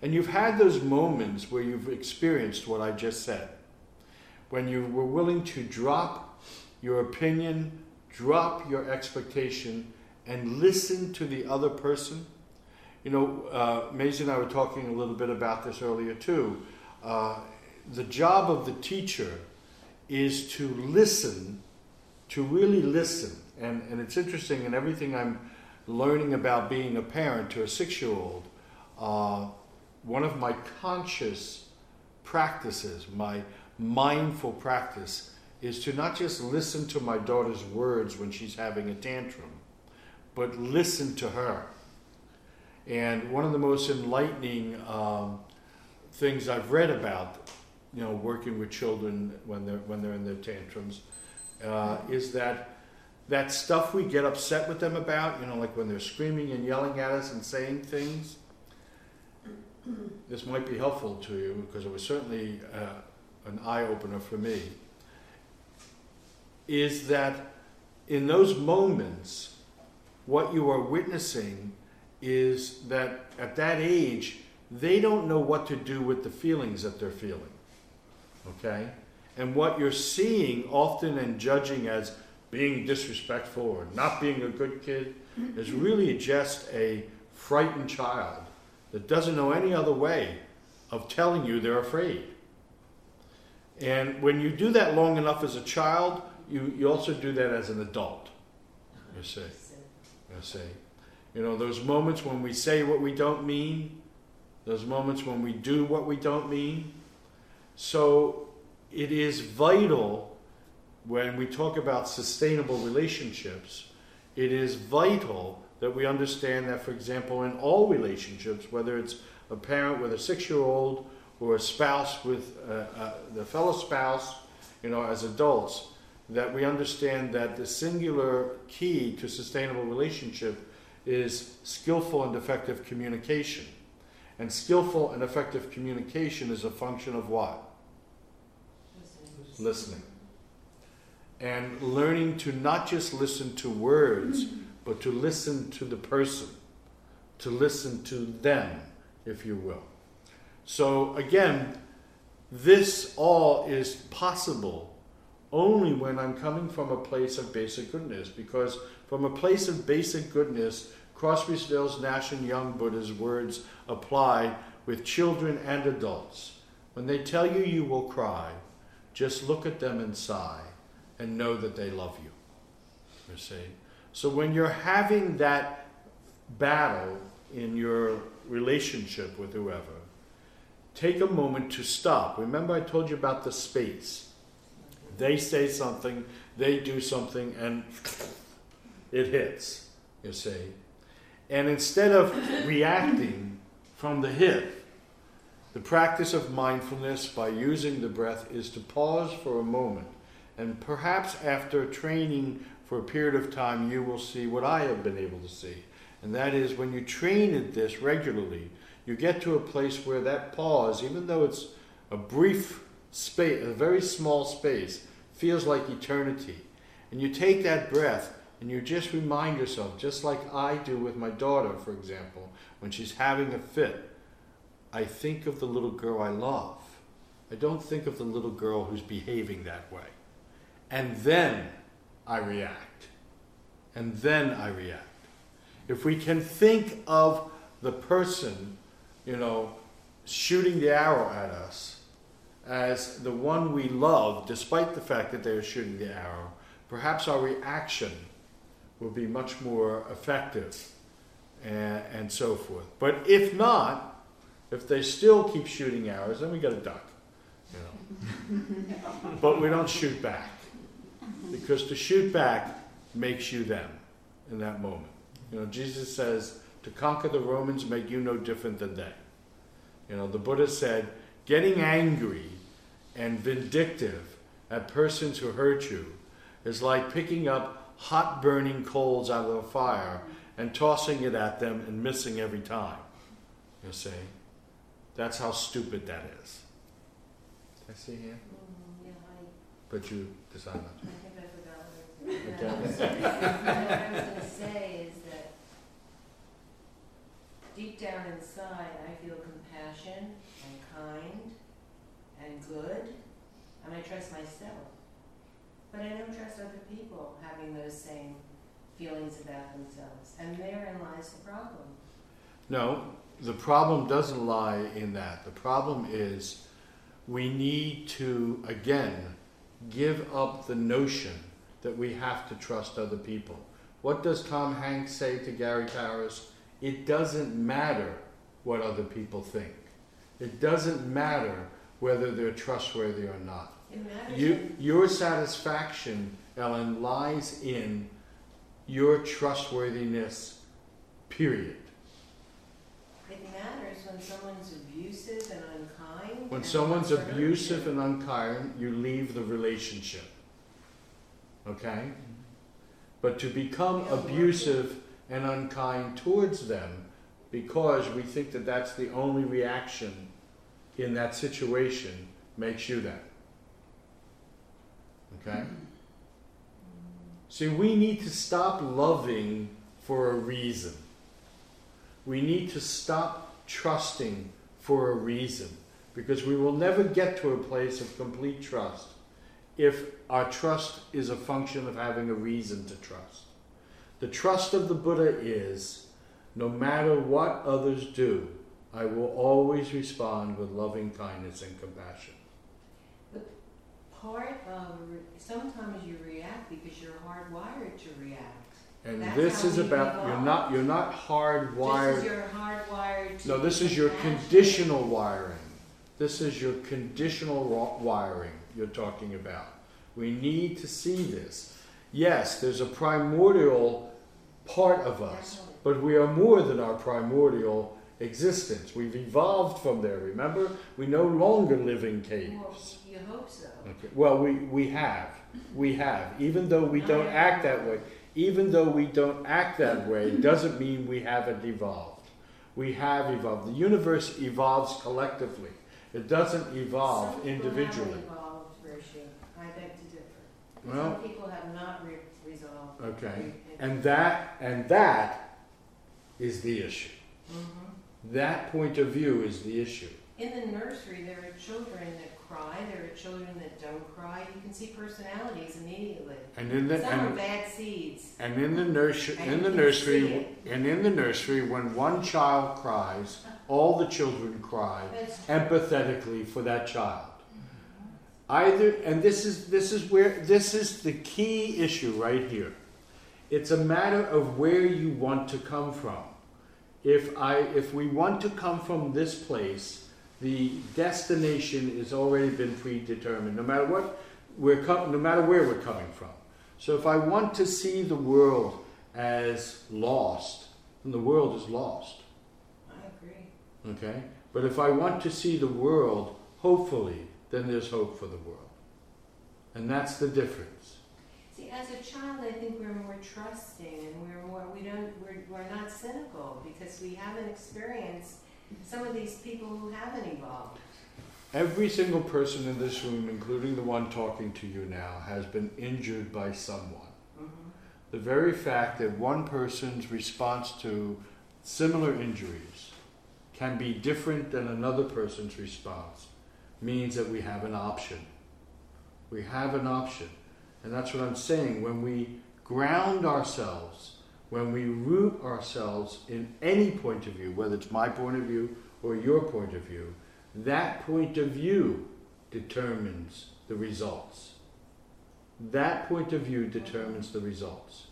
And you've had those moments where you've experienced what I just said. When you were willing to drop your opinion, drop your expectation and listen to the other person. You know, uh, Maisie and I were talking a little bit about this earlier too. Uh, the job of the teacher is to listen, to really listen. And, and it's interesting in everything I'm learning about being a parent to a six year old. Uh, one of my conscious practices, my mindful practice, is to not just listen to my daughter's words when she's having a tantrum, but listen to her. And one of the most enlightening um, things I've read about, you know, working with children when they're when they're in their tantrums, uh, is that that stuff we get upset with them about, you know, like when they're screaming and yelling at us and saying things. This might be helpful to you because it was certainly uh, an eye opener for me. Is that in those moments, what you are witnessing is that at that age, they don't know what to do with the feelings that they're feeling. Okay? And what you're seeing often and judging as being disrespectful or not being a good kid is really just a frightened child that doesn't know any other way of telling you they're afraid. And when you do that long enough as a child, you, you also do that as an adult. You see. You see. You know, those moments when we say what we don't mean, those moments when we do what we don't mean. So it is vital when we talk about sustainable relationships, it is vital that we understand that, for example, in all relationships, whether it's a parent with a six year old or a spouse with uh, uh, the fellow spouse, you know, as adults, that we understand that the singular key to sustainable relationship is skillful and effective communication. And skillful and effective communication is a function of what? Listening. Listening. And learning to not just listen to words, but to listen to the person, to listen to them, if you will. So, again, this all is possible only when I'm coming from a place of basic goodness, because from a place of basic goodness, Crosby, Nash, and Young Buddha's words apply with children and adults. When they tell you you will cry, just look at them and sigh and know that they love you. You see? So when you're having that battle in your relationship with whoever, take a moment to stop. Remember, I told you about the space. They say something, they do something, and it hits, you see. And instead of reacting from the hip, the practice of mindfulness by using the breath is to pause for a moment. And perhaps after training for a period of time, you will see what I have been able to see. And that is when you train at this regularly, you get to a place where that pause, even though it's a brief space, a very small space, feels like eternity. And you take that breath and you just remind yourself, just like I do with my daughter, for example, when she's having a fit, I think of the little girl I love. I don't think of the little girl who's behaving that way. And then I react. And then I react. If we can think of the person, you know, shooting the arrow at us as the one we love, despite the fact that they are shooting the arrow, perhaps our reaction will be much more effective and, and so forth. But if not, if they still keep shooting arrows, then we got to duck. You know. but we don't shoot back because to shoot back makes you them in that moment. You know, Jesus says to conquer the Romans make you no different than they. You know, the Buddha said getting angry and vindictive at persons who hurt you is like picking up hot burning coals out of a fire and tossing it at them and missing every time. You see? That's how stupid that is. I see here? Mm, yeah, but you decide not to. What I was to say is that deep down inside, I feel compassion and kind and good, and I trust myself. But I don't trust other people having those same feelings about themselves, and therein lies the problem. No, the problem doesn't lie in that. The problem is we need to, again, give up the notion that we have to trust other people. What does Tom Hanks say to Gary Paris? It doesn't matter what other people think. It doesn't matter whether they're trustworthy or not. It matters. You, your satisfaction, Ellen, lies in your trustworthiness, period. It matters when someone's abusive and unkind. When and someone's wants to hurt abusive and unkind, you leave the relationship. Okay? But to become abusive and unkind towards them because we think that that's the only reaction in that situation makes you that. Okay? See, we need to stop loving for a reason. We need to stop trusting for a reason because we will never get to a place of complete trust if our trust is a function of having a reason to trust. The trust of the Buddha is no matter what others do, I will always respond with loving kindness and compassion. But part of re- sometimes you react because you're hardwired to react. And That's this is about you're not you're not Just as hardwired. you're hardwired No, this is your compassionate. conditional wiring. This is your conditional wiring you're talking about. We need to see this. Yes, there's a primordial part of us, but we are more than our primordial existence. We've evolved from there, remember? We no longer live in Well, caves. you hope so. Okay. Well, we, we have. We have. Even though we don't act that way, even though we don't act that way, doesn't mean we haven't evolved. We have evolved. The universe evolves collectively. It doesn't evolve Some individually. evolved, I beg to differ. Well- Some people have not re- resolved. Okay. And that and that is the issue. Mhm. That point of view is the issue. In the nursery, there are children that cry. There are children that don't cry. You can see personalities immediately. And in the Some are and, bad seeds. and in the nursery And in you the nursery and in the nursery when one child cries, all the children cry That's true. empathetically for that child. Either and this is this is where this is the key issue right here. It's a matter of where you want to come from. If I if we want to come from this place, the destination has already been predetermined. No matter what we're com- no matter where we're coming from. So if I want to see the world as lost, then the world is lost. I agree. Okay? But if I want to see the world, hopefully, then there's hope for the world. And that's the difference. See, as a child, I think we're more trusting and we're more, we don't, we're, we're not cynical because we haven't experienced some of these people who haven't evolved. Every single person in this room, including the one talking to you now, has been injured by someone. Mhm. The very fact that one person's response to similar injuries can be different than another person's response means that we have an option. We have an option. And that's what I'm saying. When we ground ourselves, when we root ourselves in any point of view, whether it's my point of view or your point of view, that point of view determines the results. That point of view determines the results.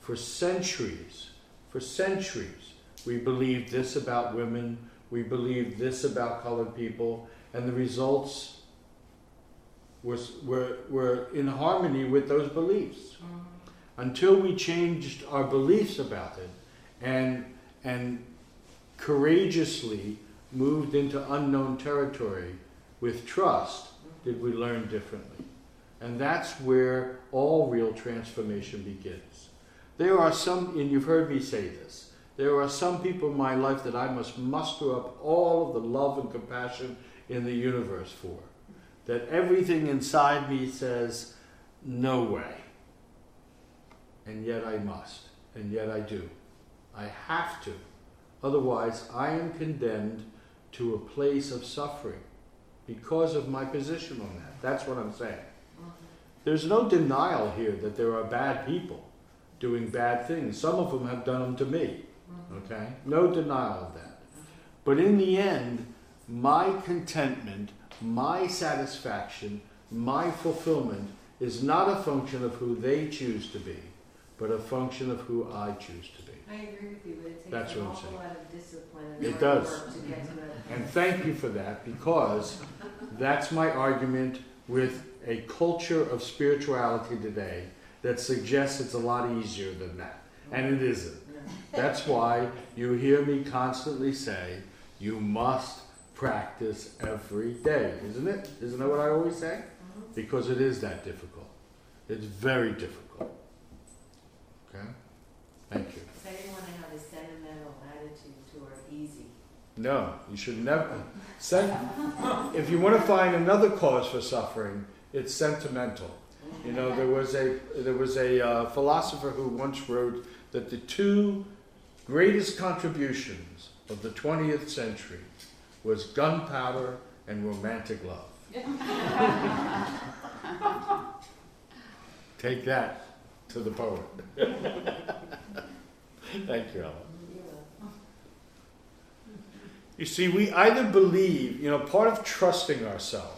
For centuries, for centuries, we believed this about women, we believed this about colored people, and the results was, were, were in harmony with those beliefs. Mhm. until we changed our beliefs about it and and courageously moved into unknown territory with trust did we learn differently. And that's where all real transformation begins. There are some and you've heard me say this there are some people in my life that i must muster up all of the love and compassion in the universe for that everything inside me says no way and yet I must, and yet I do. I have to. Otherwise, I am condemned to a place of suffering because of my position on that. That's what I'm saying. There's no denial here that there are bad people doing bad things. Some of them have done them to me. Mm-hmm. Okay? No denial of that. But in the end, my contentment, my satisfaction, my fulfillment is not a function of who they choose to be, but a function of who I choose to be. I agree with you, but it That's takes an what I'm awful saying. lot of discipline It does. to get to. And thank you for that because that's my argument with a culture of spirituality today that suggests it's a lot easier than that. And it isn't. That's why you hear me constantly say, you must practice every day, isn't it? Isn't that what I always say? Because it is that difficult. It's very difficult. Okay? Thank you. So I didn't want to have a sentimental attitude toward easy. No, you should never. Sen- if you want to find another cause for suffering, it's sentimental. You know, there was a there was a uh, philosopher who once wrote that the two greatest contributions of the 20th century was gunpowder and romantic love. Take that to the poet. Thank you, Ellen. You see, we either believe, you know, part of trusting ourselves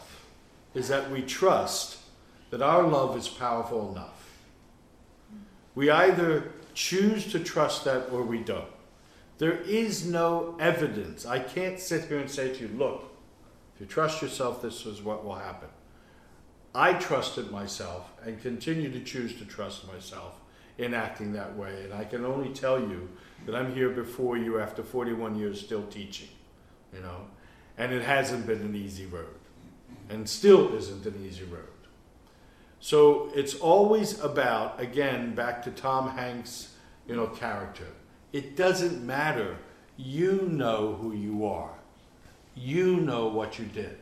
is that we trust that our love is powerful enough. We either choose to trust that or we don't. There is no evidence. I can't sit here and say to you, look, if you trust yourself, this is what will happen. I trusted myself and continue to choose to trust myself in acting that way. And I can only tell you that I'm here before you after 41 years still teaching, you know. And it hasn't been an easy road, and still isn't an easy road. So it's always about, again, back to Tom Hanks' you know, character. It doesn't matter. You know who you are. You know what you did.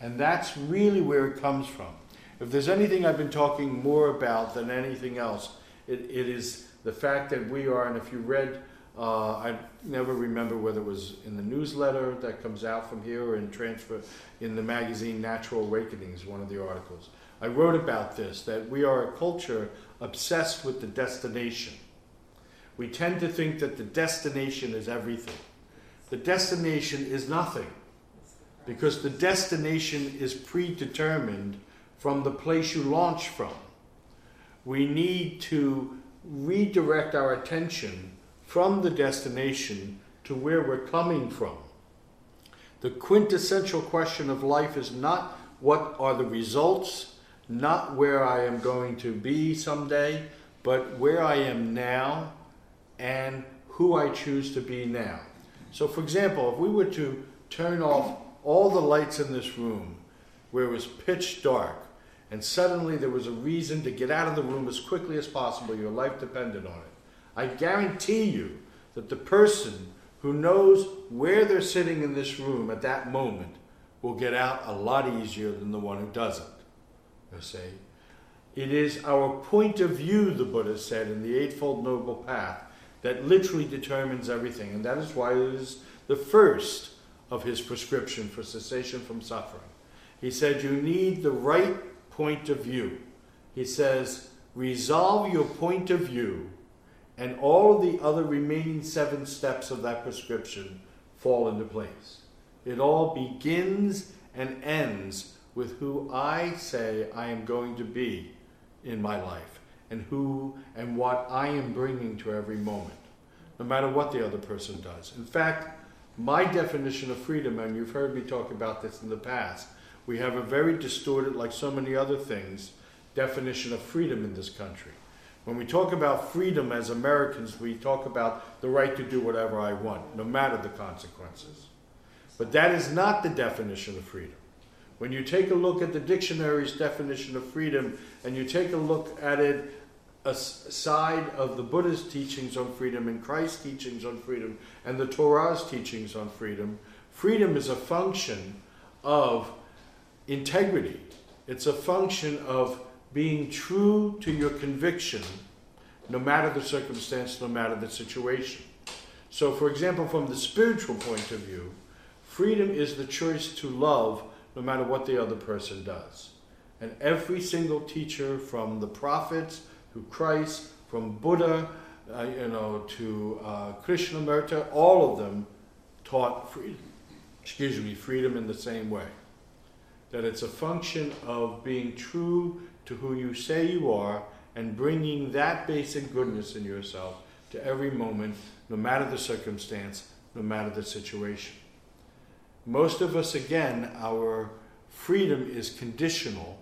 And that's really where it comes from. If there's anything I've been talking more about than anything else, it, it is the fact that we are, and if you read, uh, I never remember whether it was in the newsletter that comes out from here or in transfer in the magazine Natural Awakenings, one of the articles. I wrote about this that we are a culture obsessed with the destination. We tend to think that the destination is everything. The destination is nothing because the destination is predetermined from the place you launch from. We need to redirect our attention from the destination to where we're coming from. The quintessential question of life is not what are the results, not where I am going to be someday, but where I am now and who I choose to be now. So, for example, if we were to turn off all the lights in this room where it was pitch dark, and suddenly there was a reason to get out of the room as quickly as possible, your life depended on it, I guarantee you that the person who knows where they're sitting in this room at that moment will get out a lot easier than the one who doesn't. You see? It is our point of view, the Buddha said in the Eightfold Noble Path, that literally determines everything. And that is why it is the first of his prescription for cessation from suffering. He said, You need the right point of view. He says, Resolve your point of view, and all the other remaining seven steps of that prescription fall into place. It all begins and ends with who I say I am going to be in my life and who and what I am bringing to every moment, no matter what the other person does. In fact, my definition of freedom, and you've heard me talk about this in the past, we have a very distorted, like so many other things, definition of freedom in this country. When we talk about freedom as Americans, we talk about the right to do whatever I want, no matter the consequences. But that is not the definition of freedom. When you take a look at the dictionary's definition of freedom and you take a look at it aside of the Buddha's teachings on freedom and Christ's teachings on freedom and the Torah's teachings on freedom, freedom is a function of integrity. It's a function of being true to your conviction, no matter the circumstance, no matter the situation. So, for example, from the spiritual point of view, freedom is the choice to love no matter what the other person does. And every single teacher, from the prophets to Christ, from Buddha, uh, you know, to uh, Krishnamurti, all of them taught freedom. Excuse me, freedom in the same way. That it's a function of being true to who you say you are and bringing that basic goodness in yourself to every moment, no matter the circumstance, no matter the situation. Most of us, again, our freedom is conditional,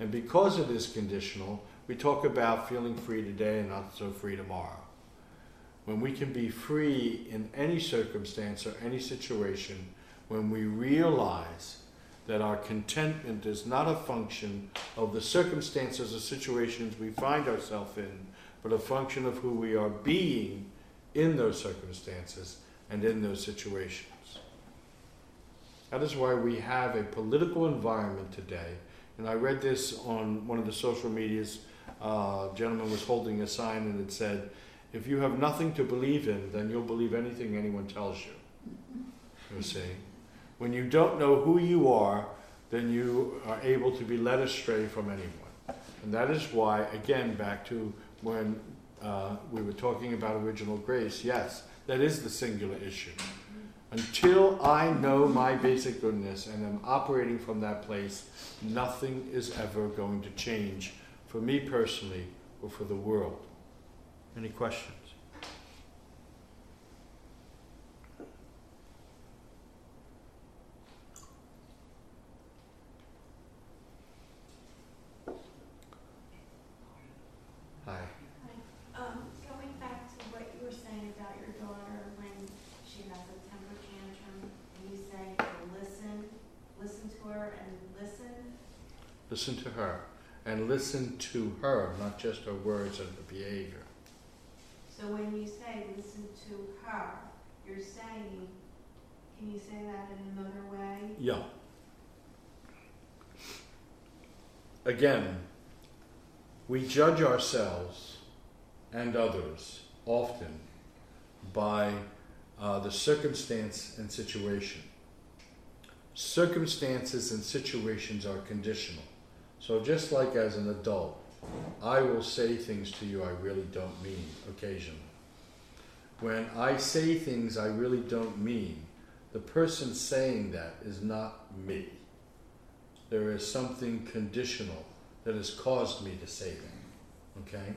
and because it is conditional, we talk about feeling free today and not so free tomorrow. When we can be free in any circumstance or any situation, when we realize that our contentment is not a function of the circumstances or situations we find ourselves in, but a function of who we are being in those circumstances and in those situations. That is why we have a political environment today. And I read this on one of the social medias. Uh, a gentleman was holding a sign and it said, If you have nothing to believe in, then you'll believe anything anyone tells you. You see? When you don't know who you are, then you are able to be led astray from anyone. And that is why, again, back to when uh, we were talking about original grace, yes, that is the singular issue. Until I know my basic goodness and am operating from that place, nothing is ever going to change for me personally or for the world. Any questions? Hi. Um, going back to what you were saying about your daughter when she has a temper tantrum, you say listen, listen to her and listen, listen to her and listen. Listen to her to her, not just her words and her behavior. So when you say listen to her, you're saying, can you say that in another way? Yeah. Again, we judge ourselves and others often by uh, the circumstance and situation. Circumstances and situations are conditional. So, just like as an adult, I will say things to you I really don't mean occasionally. When I say things I really don't mean, the person saying that is not me. There is something conditional that has caused me to say them. Okay?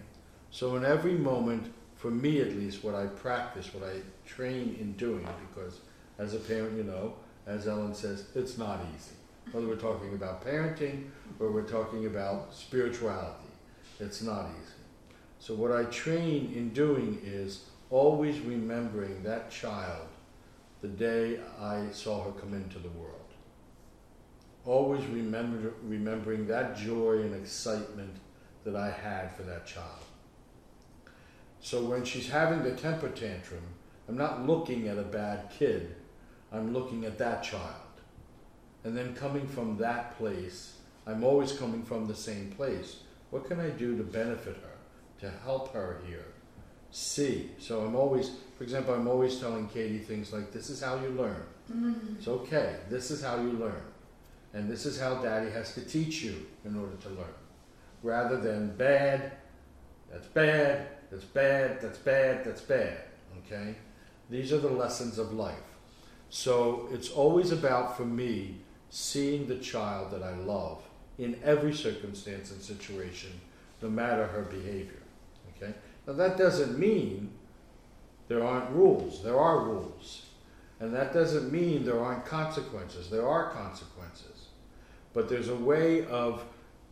So, in every moment, for me at least, what I practice, what I train in doing, because as a parent, you know, as Ellen says, it's not easy. Whether we're talking about parenting or we're talking about spirituality, it's not easy. So, what I train in doing is always remembering that child the day I saw her come into the world. Always remember, remembering that joy and excitement that I had for that child. So when she's having the temper tantrum, I'm not looking at a bad kid, I'm looking at that child. And then coming from that place, I'm always coming from the same place. What can I do to benefit her, to help her here? See. So I'm always, for example, I'm always telling Katie things like, this is how you learn. Mm-hmm. It's okay. This is how you learn. And this is how daddy has to teach you in order to learn. Rather than bad, that's bad, that's bad, that's bad, that's bad. Okay? These are the lessons of life. So it's always about, for me, seeing the child that I love in every circumstance and situation, no matter her behavior. Okay? Now that doesn't mean there aren't rules. There are rules. And that doesn't mean there aren't consequences. There are consequences. But there's a way of,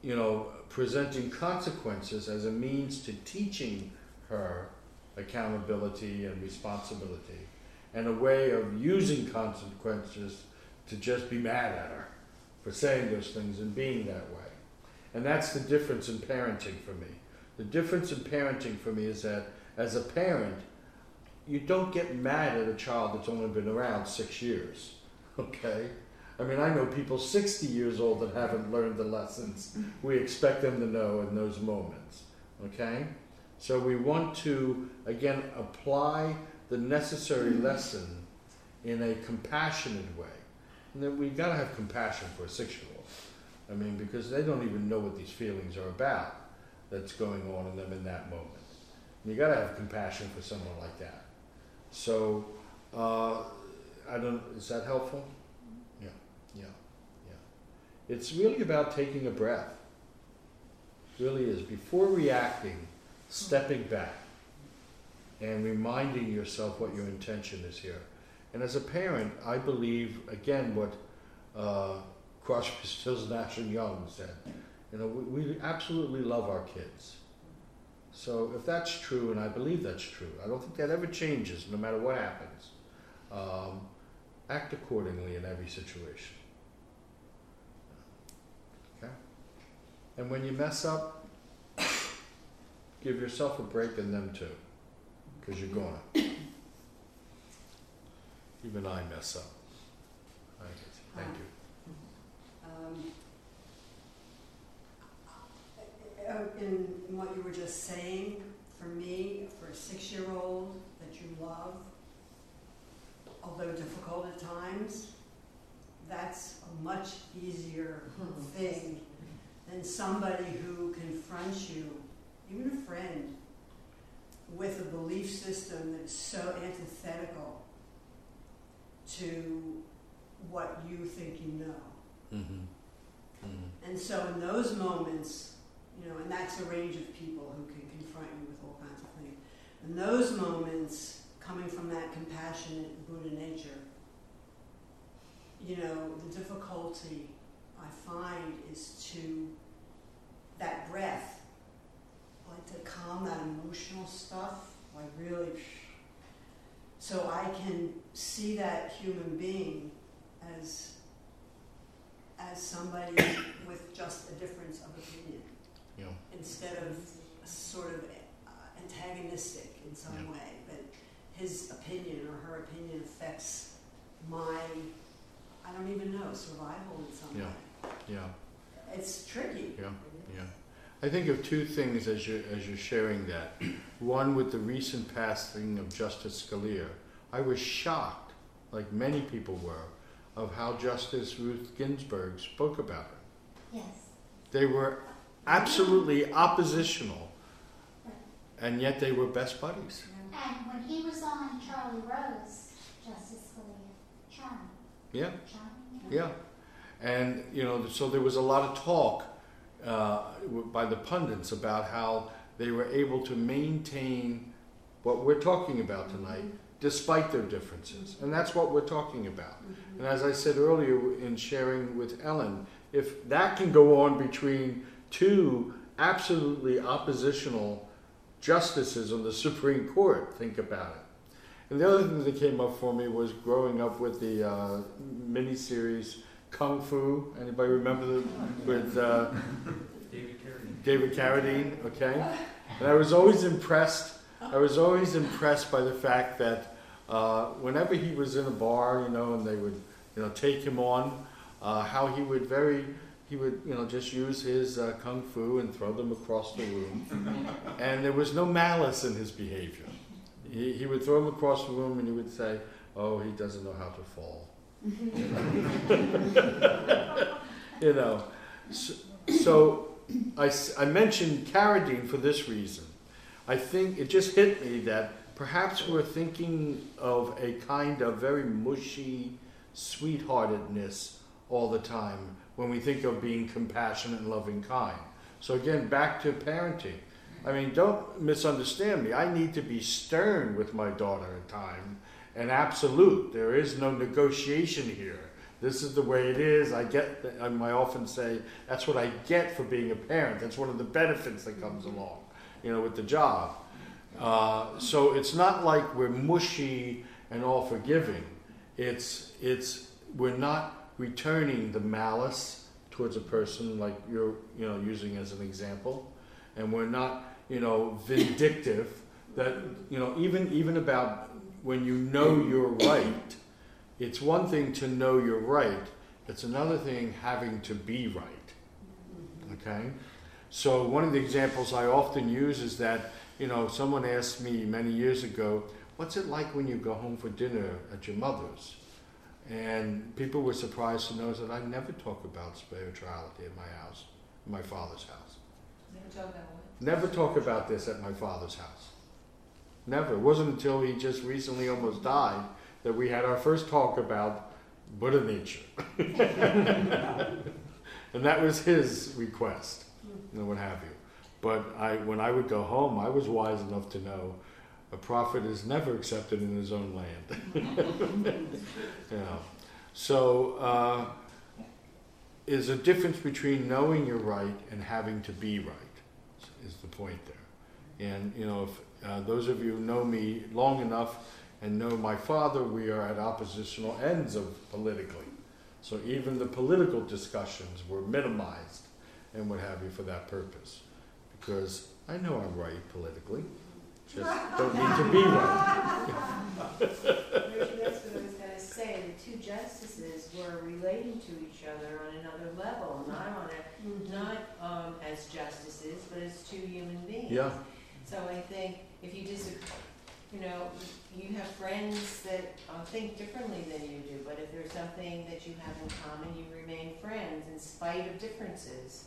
you know, presenting consequences as a means to teaching her accountability and responsibility, and a way of using consequences to just be mad at her for saying those things and being that way. And that's the difference in parenting for me. The difference in parenting for me is that as a parent, you don't get mad at a child that's only been around six years. Okay? I mean, I know people 60 years old that haven't learned the lessons we expect them to know in those moments. Okay? So we want to, again, apply the necessary lesson in a compassionate way. Then we've got to have compassion for a six year old. I mean, because they don't even know what these feelings are about that's going on in them in that moment. And you got to have compassion for someone like that. So, uh, I don't. Is that helpful? Yeah, yeah, yeah. It's really about taking a breath. really is before reacting, stepping back and reminding yourself what your intention is here. And as a parent, I believe again what uh, Crosby, Stills, Nash and Young said. You know, we, we absolutely love our kids. So if that's true, and I believe that's true, I don't think that ever changes, no matter what happens. Um, act accordingly in every situation. Okay? And when you mess up, give yourself a break and them too, because you're gonna. Even I mess up. Thank you. Thank you. Um, uh, in what you were just saying, for me, for a six-year-old that you love, although difficult at times, that's a much easier thing than somebody who confronts you, even a friend, with a belief system that's so antithetical to what you think you know. Mm-hmm. Mm-hmm. And so in those moments, you know, and that's a range of people who can confront you with all kinds of things. In those moments, coming from that compassionate Buddha nature, you know, the difficulty I find is to that breath, like to calm that emotional stuff, like really, so I can see that human being as as somebody with just a difference of opinion Yeah. instead of sort of uh, antagonistic in some Yeah. way. But his opinion or her opinion affects my, I don't even know, survival in some Yeah. way. Yeah. It's tricky. Yeah. Yeah. I think of two things as you're, as you're sharing that. One with the recent passing of Justice Scalia, I was shocked, like many people were, of how Justice Ruth Ginsburg spoke about her. Yes. They were absolutely oppositional, and yet they were best buddies. And when he was on Charlie Rose, Justice Scalia, charming, Yeah. charming. Yeah, and you know, so there was a lot of talk uh, by the pundits about how they were able to maintain what we're talking about tonight, despite their differences, and that's what we're talking about. And as I said earlier in sharing with Ellen, if that can go on between two absolutely oppositional justices on the Supreme Court, think about it. And the other thing that came up for me was growing up with the uh, miniseries Kung Fu. Anybody remember the, with uh, David Carradine. David Carradine? Okay, and I was always impressed. I was always impressed by the fact that uh, whenever he was in a bar, you know, and they would, you know, take him on, uh, how he would very, he would, you know, just use his uh, kung fu and throw them across the room, and there was no malice in his behavior. He, he would throw them across the room, and he would say, "Oh, he doesn't know how to fall." you know, so, so I, I mentioned Carradine for this reason. I think it just hit me that perhaps we're thinking of a kind of very mushy sweetheartedness all the time when we think of being compassionate and loving kind. So again, back to parenting. I mean, don't misunderstand me. I need to be stern with my daughter at time and absolute. There is no negotiation here. This is the way it is. I get. I I often say that's what I get for being a parent. That's one of the benefits that comes along, you know, with the job. Uh, so it's not like we're mushy and all forgiving. It's it's we're not returning the malice towards a person like you're you know using as an example, and we're not you know vindictive. That you know even even about when you know you're right. It's one thing to know you're right. It's another thing having to be right. Okay? So one of the examples I often use is that, you know, someone asked me many years ago, what's it like when you go home for dinner at your mother's? And people were surprised to know that I never talk about spirituality at my house, my father's house. Never talk about what? Never talk about this at my father's house. Never. It wasn't until he just recently almost died that we had our first talk about Buddha nature. and that was his request, and what have you. But I, when I would go home, I was wise enough to know a prophet is never accepted in his own land. yeah. So, uh, is a difference between knowing you're right and having to be right, is the point there. And, you know, if uh, those of you who know me long enough and know my father, we are at oppositional ends of politically. So even the political discussions were minimized and what have you for that purpose. Because I know I'm right politically, just don't need to be right. That's what I was gonna say, the two justices were relating to each other on another level, not on a, not, um, as justices, but as two human beings. Yeah, So I think if you disagree, you know, you have friends that uh, think differently than you do, but if there's something that you have in common, you remain friends in spite of differences.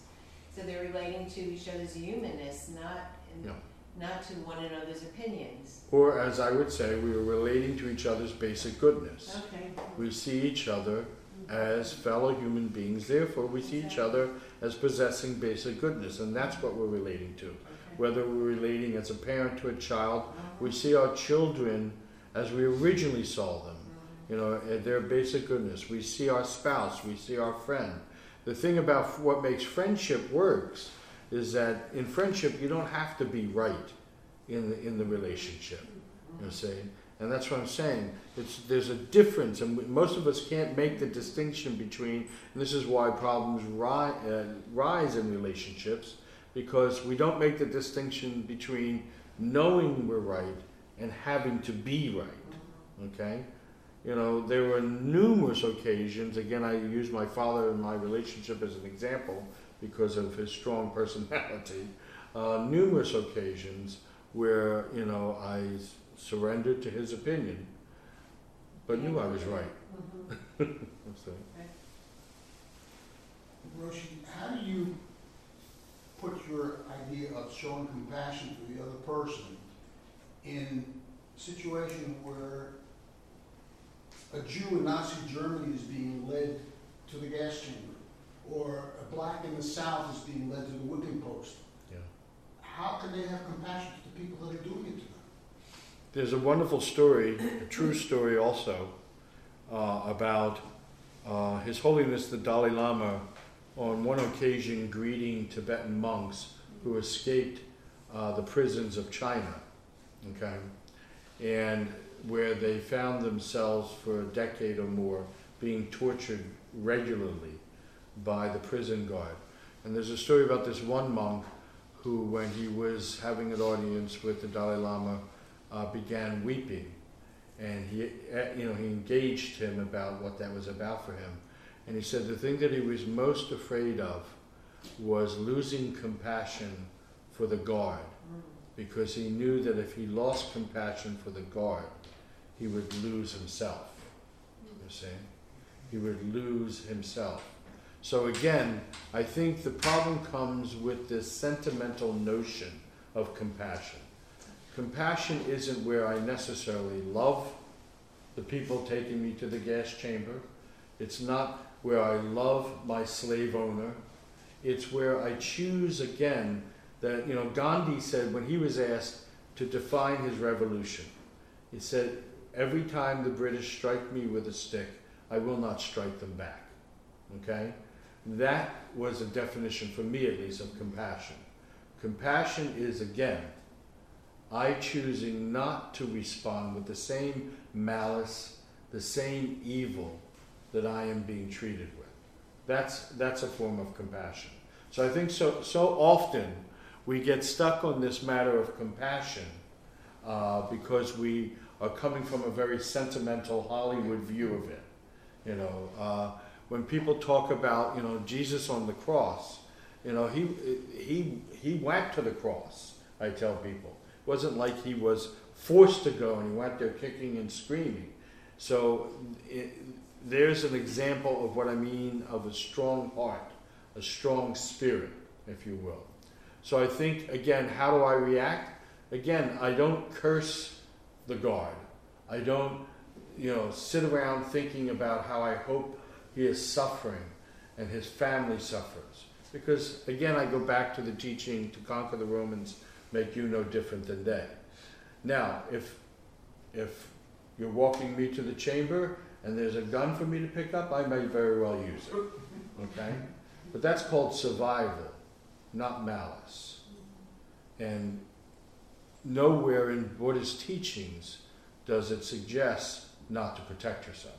So they're relating to each other's humanness, not, Yeah. not to one another's opinions. or as I would say, we are relating to each other's basic goodness. Okay. We see each other as fellow human beings, therefore, we see each other as possessing basic goodness, and that's what we're relating to. Whether we're relating as a parent to a child, we see our children as we originally saw them, you know, their basic goodness. We see our spouse, we see our friend. The thing about what makes friendship works is that in friendship, you don't have to be right in the, in the relationship. You know, saying, and that's what I'm saying. It's there's a difference, and most of us can't make the distinction between. And this is why problems ri- uh, rise in relationships because we don't make the distinction between knowing we're right and having to be right. Okay, you know there were numerous occasions. Again, I use my father and my relationship as an example because of his strong personality. Uh, numerous occasions where you know I surrendered to his opinion, but knew I was right. So, Roshi, how do you put your idea of showing compassion to the other person in a situation where a Jew in Nazi Germany is being led to the gas chamber, or a black in the South is being led to the whipping post? yeah. How can they have compassion to the people that are doing it to them? There's a wonderful story, a true story also, uh, about uh, His Holiness the Dalai Lama on one occasion greeting Tibetan monks who escaped uh, the prisons of China, okay, and where they found themselves for a decade or more being tortured regularly by the prison guard. And there's a story about this one monk who, when he was having an audience with the Dalai Lama, uh, began weeping, and he, uh, you know, he engaged him about what that was about for him, and he said the thing that he was most afraid of was losing compassion for the guard, because he knew that if he lost compassion for the guard, he would lose himself. You see, he would lose himself. So again, I think the problem comes with this sentimental notion of compassion. Compassion isn't where I necessarily love the people taking me to the gas chamber. It's not where I love my slave owner. It's where I choose again that, you know, Gandhi said when he was asked to define his revolution, he said, Every time the British strike me with a stick, I will not strike them back. Okay? That was a definition, for me at least, of compassion. Compassion is, again, I choosing not to respond with the same malice, the same evil that I am being treated with. That's, that's a form of compassion. So I think so, so often we get stuck on this matter of compassion uh, because we are coming from a very sentimental Hollywood view of it. You know, uh, when people talk about, you know, Jesus on the cross, you know, he, he, he went to the cross, I tell people. It wasn't like he was forced to go and he went there kicking and screaming. So it, there's an example of what I mean of a strong heart, a strong spirit, if you will. So I think, again, how do I react? Again, I don't curse the guard. I don't, you know, sit around thinking about how I hope he is suffering and his family suffers. Because, again, I go back to the teaching to conquer the Romans, make you no different than they. Now, if, if you're walking me to the chamber and there's a gun for me to pick up, I may very well use it. Okay? But that's called survival, not malice. And nowhere in Buddhist teachings does it suggest not to protect yourself.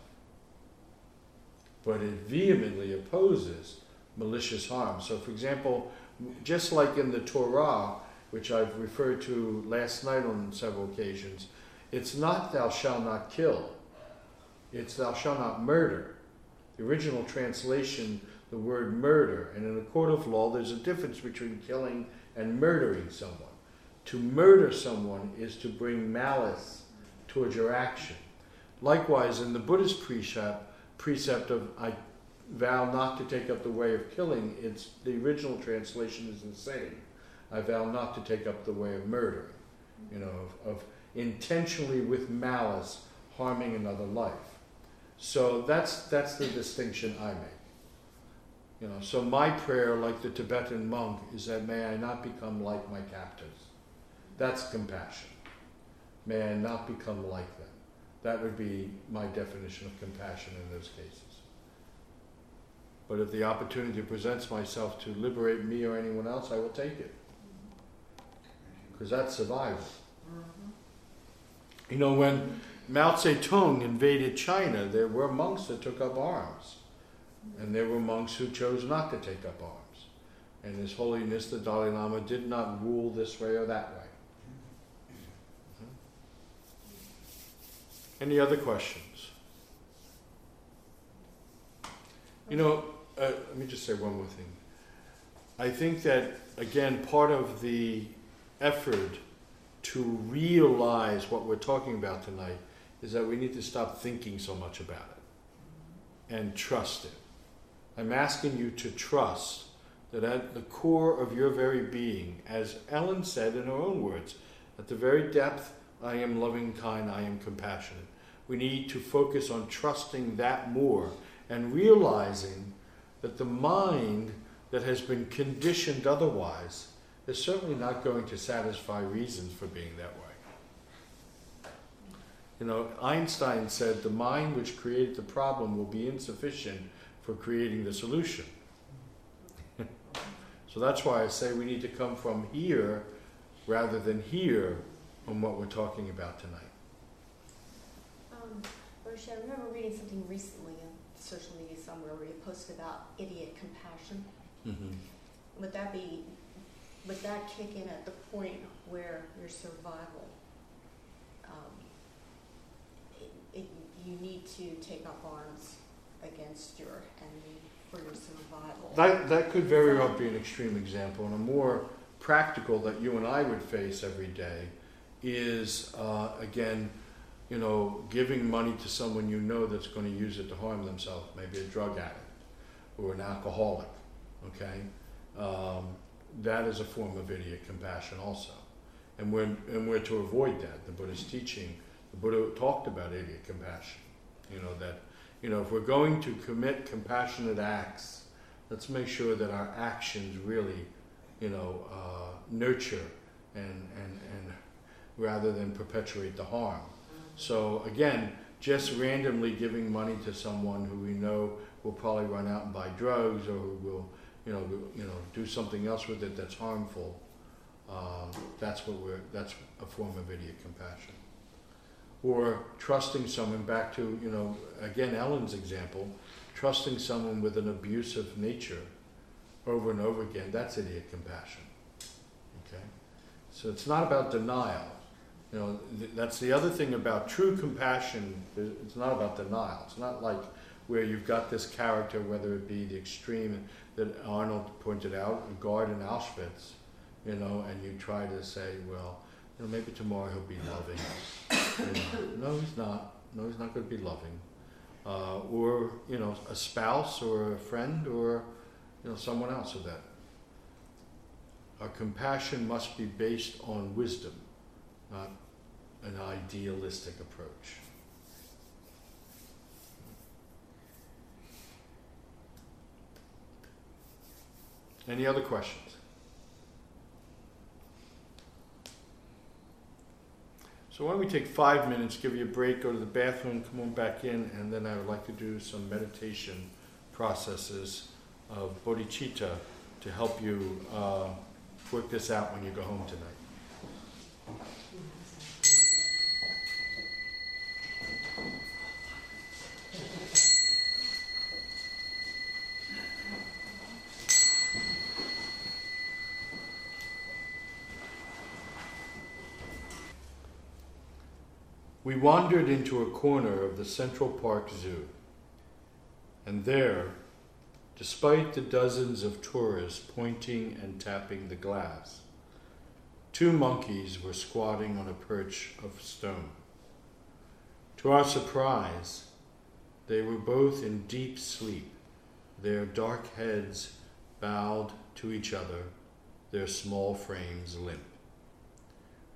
But it vehemently opposes malicious harm. So, for example, just like in the Torah, which I've referred to last night on several occasions, it's not thou shalt not kill, it's thou shalt not murder. The original translation, the word murder, and in a court of law, there's a difference between killing and murdering someone. To murder someone is to bring malice towards your action. Likewise, in the Buddhist precept, precept of I vow not to take up the way of killing, it's the original translation is the same. I vow not to take up the way of murdering, you know, of, of intentionally with malice harming another life. So that's that's the distinction I make. You know, so my prayer, like the Tibetan monk, is that may I not become like my captors. That's compassion. May I not become like them. That would be my definition of compassion in those cases. But if the opportunity presents myself to liberate me or anyone else, I will take it. Mm-hmm. Because that's survival. Mm-hmm. You know, when Mao Zedong invaded China, there were monks that took up arms. And there were monks who chose not to take up arms. And His Holiness the Dalai Lama did not rule this way or that way. Any other questions? You know, uh, let me just say one more thing. I think that, again, part of the effort to realize what we're talking about tonight is that we need to stop thinking so much about it and trust it. I'm asking you to trust that at the core of your very being, as Ellen said in her own words, at the very depth, I am loving, kind, I am compassionate. We need to focus on trusting that more and realizing that the mind that has been conditioned otherwise is certainly not going to satisfy reasons for being that way. You know, Einstein said the mind which created the problem will be insufficient for creating the solution. so that's why I say we need to come from here rather than here on what we're talking about tonight. Um, Roshi, I remember reading something recently on social media somewhere where you posted about idiot compassion. Mm-hmm. Would that be, would that kick in at the point where your survival, um, it, it, you need to take up arms against your enemy for your survival? That, that could very well be an extreme example, and a more practical that you and I would face every day is, uh, again, you know, giving money to someone you know that's going to use it to harm themselves, maybe a drug addict or an alcoholic, okay? Um, that is a form of idiot compassion also. And we're, and we're to avoid that. The Buddha's teaching, the Buddha talked about idiot compassion. You know, that, you know, if we're going to commit compassionate acts, let's make sure that our actions really, you know, uh, nurture and, and, and rather than perpetuate the harm. So again, just randomly giving money to someone who we know will probably run out and buy drugs or who will, you know, you know, do something else with it that's harmful. Um, that's what we're. That's a form of idiot compassion. Or trusting someone back to, you know, again Ellen's example, trusting someone with an abusive nature over and over again. That's idiot compassion. Okay, so it's not about denial you know, th- that's the other thing about true compassion. It's not about denial. It's not like where you've got this character, whether it be the extreme that Arnold pointed out, guard in Auschwitz, you know, and you try to say, well, you know, maybe tomorrow he'll be loving. You know, no, he's not. No, he's not going to be loving. uh, or you know a spouse or a friend or you know someone else of that. Our compassion must be based on wisdom, not an idealistic approach. Any other questions? So why don't we take five minutes, give you a break, go to the bathroom, come on back in, and then I would like to do some meditation processes of bodhicitta to help you uh, work this out when you go home tonight. We wandered into a corner of the Central Park Zoo, and there, despite the dozens of tourists pointing and tapping the glass, two monkeys were squatting on a perch of stone. To our surprise, they were both in deep sleep, their dark heads bowed to each other, their small frames limp.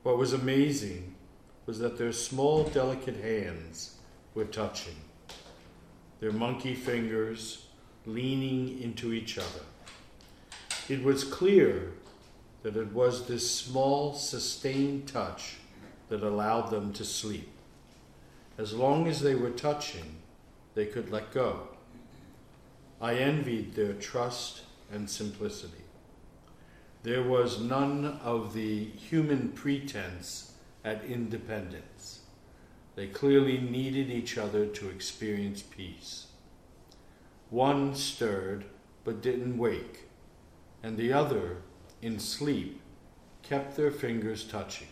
What was amazing was that their small, delicate hands were touching, their monkey fingers leaning into each other. It was clear that it was this small, sustained touch that allowed them to sleep. As long as they were touching, they could let go. I envied their trust and simplicity. There was none of the human pretense at independence. They clearly needed each other to experience peace. One stirred but didn't wake, and the other, in sleep, kept their fingers touching.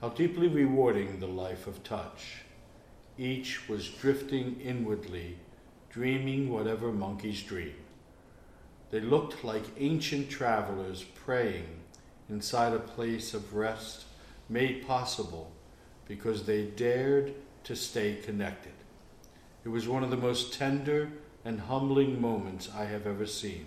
How deeply rewarding the life of touch. Each was drifting inwardly, dreaming whatever monkeys dream. They looked like ancient travelers praying inside a place of rest made possible because they dared to stay connected. It was one of the most tender and humbling moments I have ever seen.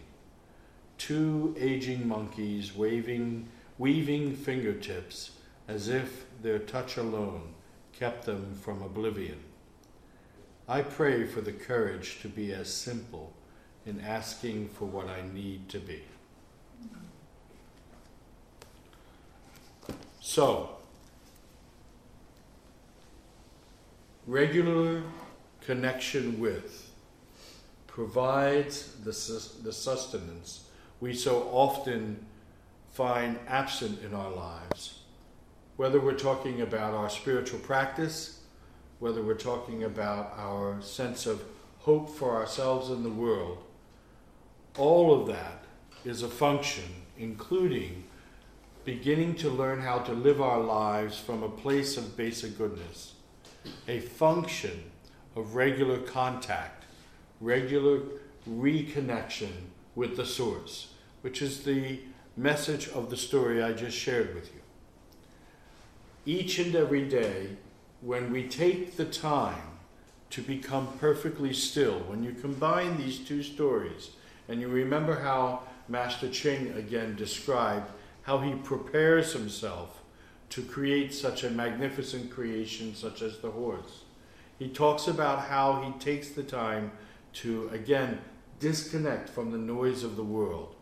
Two aging monkeys waving, weaving fingertips as if their touch alone kept them from oblivion. I pray for the courage to be as simple in asking for what I need to be. So, regular connection with provides the, the sustenance we so often find absent in our lives. Whether we're talking about our spiritual practice, whether we're talking about our sense of hope for ourselves and the world, all of that is a function, including beginning to learn how to live our lives from a place of basic goodness, a function of regular contact, regular reconnection with the source, which is the message of the story I just shared with you. Each and every day, when we take the time to become perfectly still, when you combine these two stories, and you remember how Master Ching again described how he prepares himself to create such a magnificent creation such as the horse. He talks about how he takes the time to, again, disconnect from the noise of the world,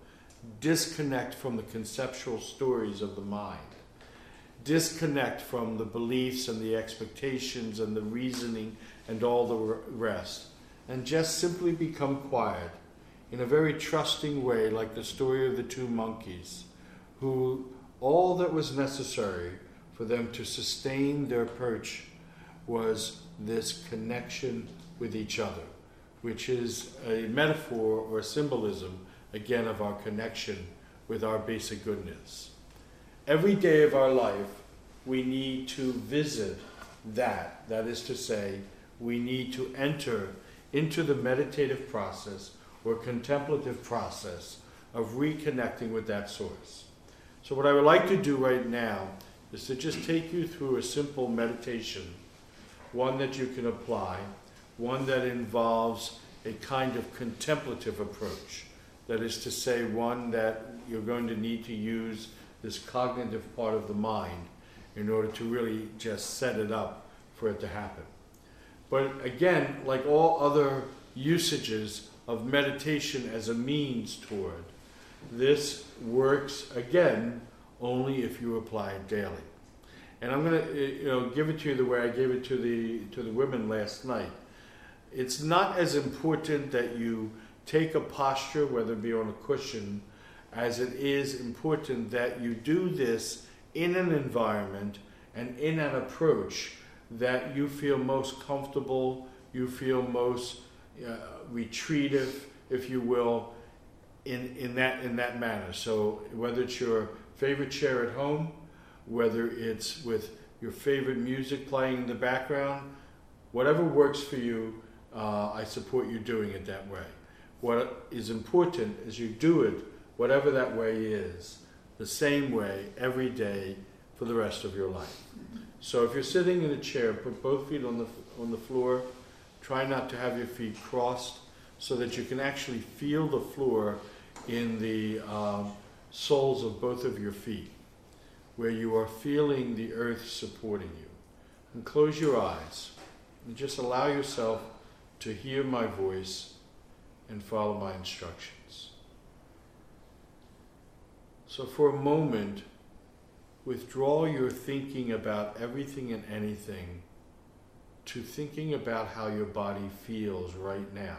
disconnect from the conceptual stories of the mind, disconnect from the beliefs and the expectations and the reasoning and all the rest, and just simply become quiet in a very trusting way, like the story of the two monkeys who all that was necessary for them to sustain their perch was this connection with each other, which is a metaphor or symbolism, again, of our connection with our basic goodness. Every day of our life, we need to visit that. That is to say, we need to enter into the meditative process or contemplative process of reconnecting with that source. So, what I would like to do right now is to just take you through a simple meditation, one that you can apply, one that involves a kind of contemplative approach. That is to say, one that you're going to need to use this cognitive part of the mind in order to really just set it up for it to happen. But again, like all other usages of meditation as a means toward, this works again only if you apply it daily. And I'm going to you know give it to you the way I gave it to the to the women last night. It's not as important that you take a posture, whether it be on a cushion, as it is important that you do this in an environment and in an approach that you feel most comfortable, you feel most uh, retreative, if you will, in, in, that, in that manner. So, whether it's your favorite chair at home, whether it's with your favorite music playing in the background, whatever works for you, uh, I support you doing it that way. What is important is you do it, whatever that way is, the same way every day for the rest of your life. So if you're sitting in a chair, put both feet on the, on the floor. Try not to have your feet crossed so that you can actually feel the floor in the um, soles of both of your feet, where you are feeling the earth supporting you. And close your eyes and just allow yourself to hear my voice and follow my instructions. So, for a moment, withdraw your thinking about everything and anything to thinking about how your body feels right now.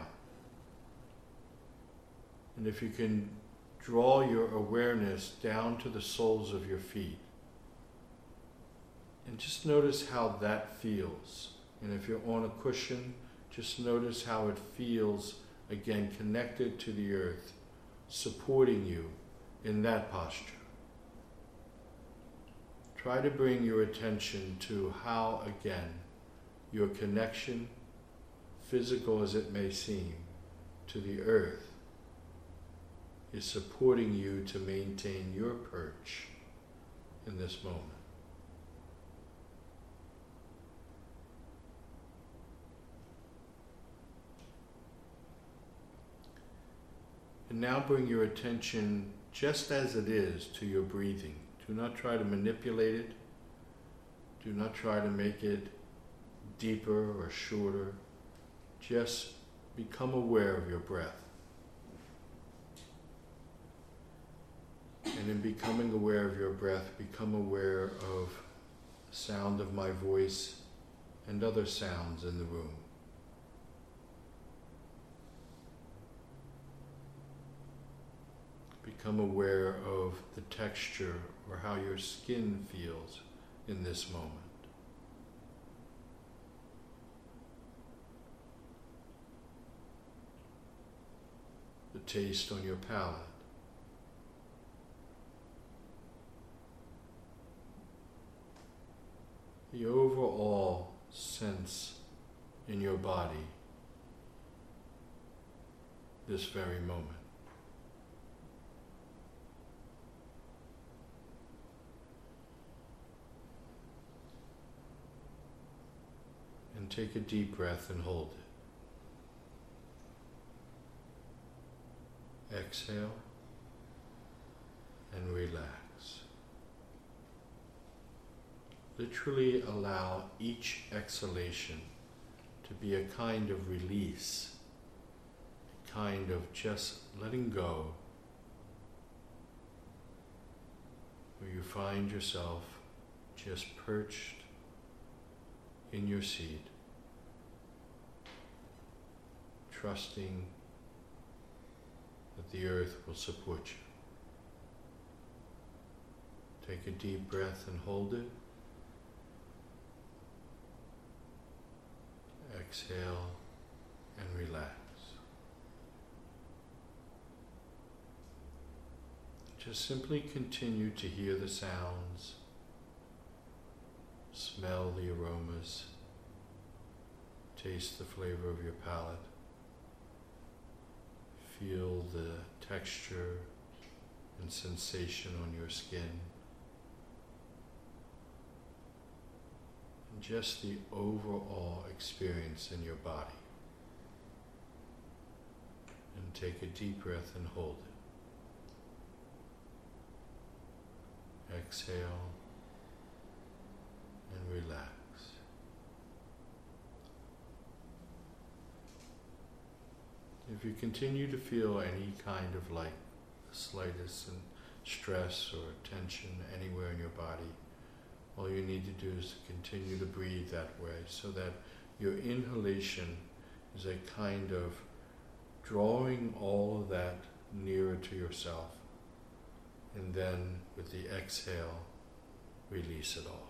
And if you can draw your awareness down to the soles of your feet, and just notice how that feels. And if you're on a cushion, just notice how it feels again connected to the earth, supporting you in that posture. Try to bring your attention to how, again, your connection, physical as it may seem, to the earth is supporting you to maintain your perch in this moment. And now bring your attention just as it is to your breathing. Do not try to manipulate it. Do not try to make it deeper or shorter. Just become aware of your breath. And in becoming aware of your breath, become aware of sound of my voice and other sounds in the room. Become aware of the texture or how your skin feels in this moment. The taste on your palate. The overall sense in your body this very moment. and take a deep breath and hold it. Exhale and relax. Literally allow each exhalation to be a kind of release, a kind of just letting go, where you find yourself just perched in your seat trusting that the earth will support you. Take a deep breath and hold it. Exhale and relax. Just simply continue to hear the sounds, smell the aromas, taste the flavor of your palate. Feel the texture and sensation on your skin. just the overall experience in your body. And take a deep breath and hold it. Exhale and relax. If you continue to feel any kind of like slightest stress or tension anywhere in your body, all you need to do is to continue to breathe that way so that your inhalation is a kind of drawing all of that nearer to yourself. And then with the exhale, release it all.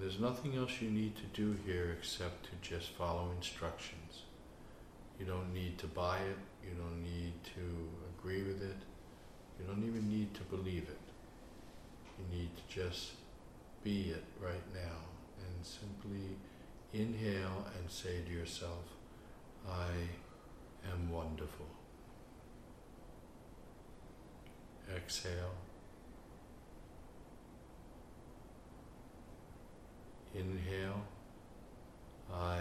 There's nothing else you need to do here except to just follow instructions. You don't need to buy it, you don't need to agree with it, you don't even need to believe it. You need to just be it right now and simply inhale and say to yourself, I am wonderful. Exhale. Inhale, I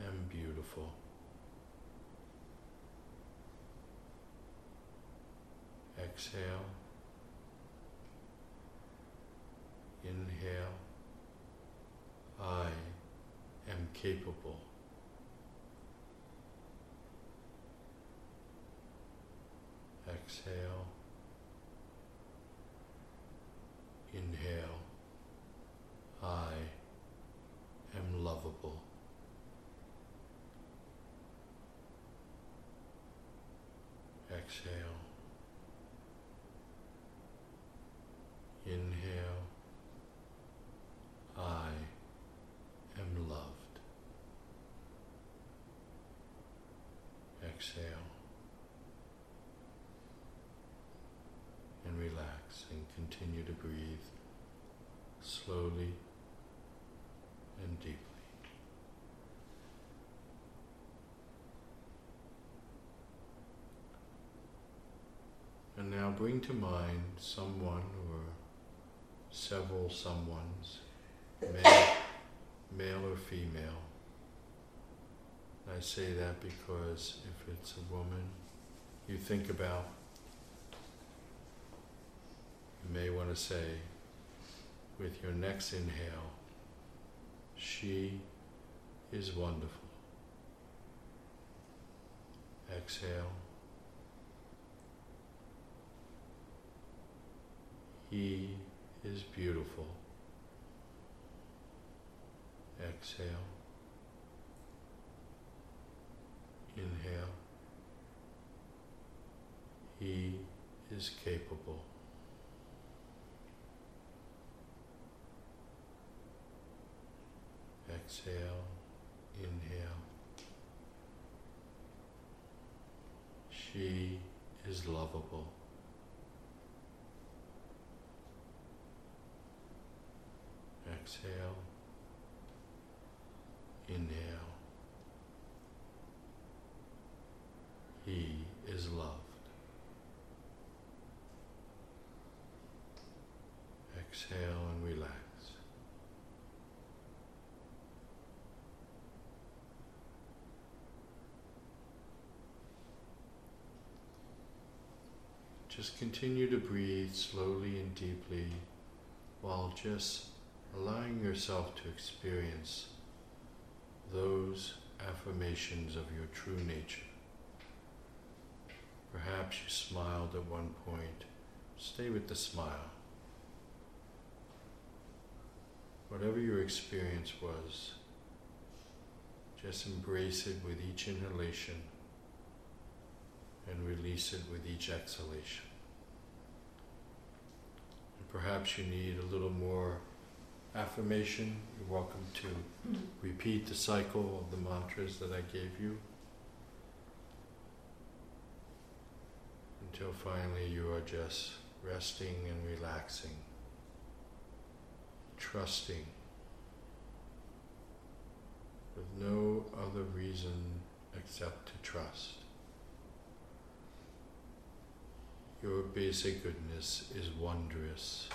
am beautiful. Exhale, inhale, I am capable. Exhale, inhale. I am lovable. Exhale. Inhale. I am loved. Exhale. And relax and continue to breathe slowly and deeply. And now bring to mind someone or several someones, male, male or female. I say that because if it's a woman, you think about, you may want to say, with your next inhale, she is wonderful. Exhale. He is beautiful. Exhale. Inhale. He is capable. Exhale, inhale. She is lovable. Exhale, inhale. He is loved. Exhale and relax. Just continue to breathe slowly and deeply while just allowing yourself to experience those affirmations of your true nature. Perhaps you smiled at one point. Stay with the smile. Whatever your experience was, just embrace it with each inhalation and release it with each exhalation. Perhaps you need a little more affirmation. You're welcome to mm-hmm. repeat the cycle of the mantras that I gave you until finally you are just resting and relaxing, trusting with no other reason except to trust. Your basic goodness is wondrous.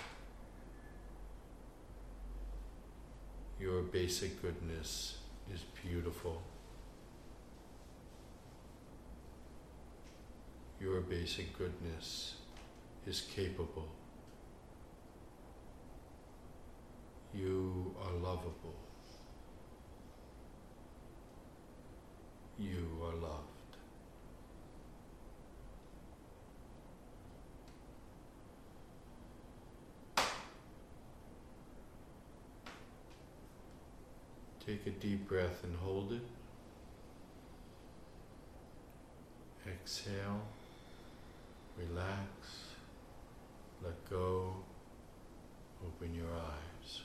Your basic goodness is beautiful. Your basic goodness is capable. You are lovable. You are loved. Take a deep breath and hold it. Exhale, relax, let go, open your eyes.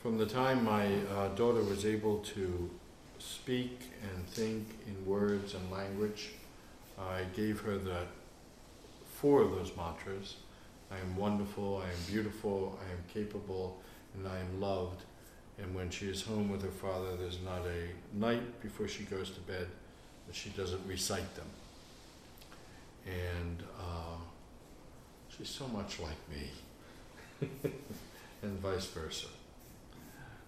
From the time my uh, daughter was able to speak and think in words and language, I gave her the four of those mantras. I am wonderful, I am beautiful, I am capable, and I am loved. And when she is home with her father, there's not a night before she goes to bed that she doesn't recite them. And uh, she's so much like me, and vice versa.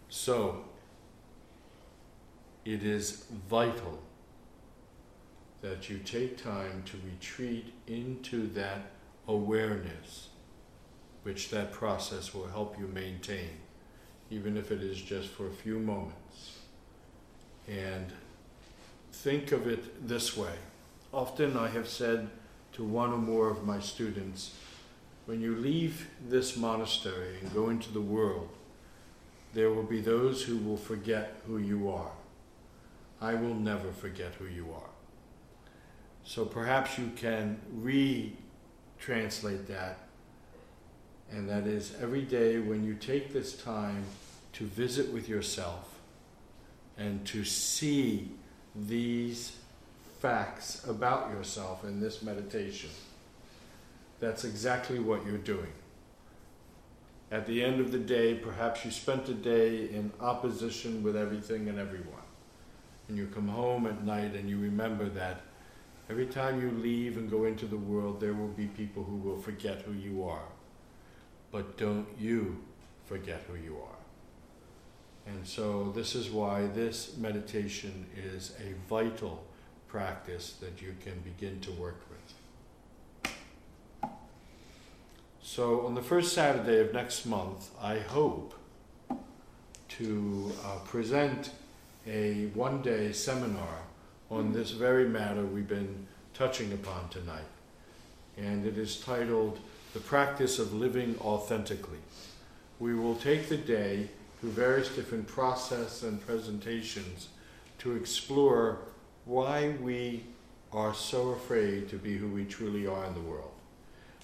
So, it is vital that you take time to retreat into that awareness, which that process will help you maintain, even if it is just for a few moments. And think of it this way. Often I have said to one or more of my students, when you leave this monastery and go into the world, there will be those who will forget who you are. I will never forget who you are. So perhaps you can re-translate that, and that is every day when you take this time to visit with yourself and to see these facts about yourself in this meditation, that's exactly what you're doing. At the end of the day, perhaps you spent a day in opposition with everything and everyone. And you come home at night and you remember that every time you leave and go into the world, there will be people who will forget who you are. But don't you forget who you are. And so, this is why this meditation is a vital practice that you can begin to work with. So, on the first Saturday of next month, I hope to uh, present a one day seminar on hmm. this very matter we've been touching upon tonight. And it is titled The Practice of Living Authentically. We will take the day through various different process and presentations to explore why we are so afraid to be who we truly are in the world.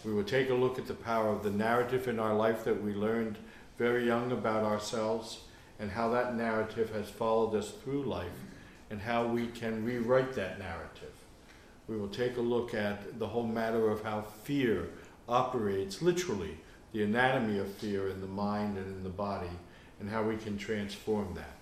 We will take a look at the power of the narrative in our life that we learned very young about ourselves and how that narrative has followed us through life and how we can rewrite that narrative. We will take a look at the whole matter of how fear operates literally, the anatomy of fear in the mind and in the body, and how we can transform that.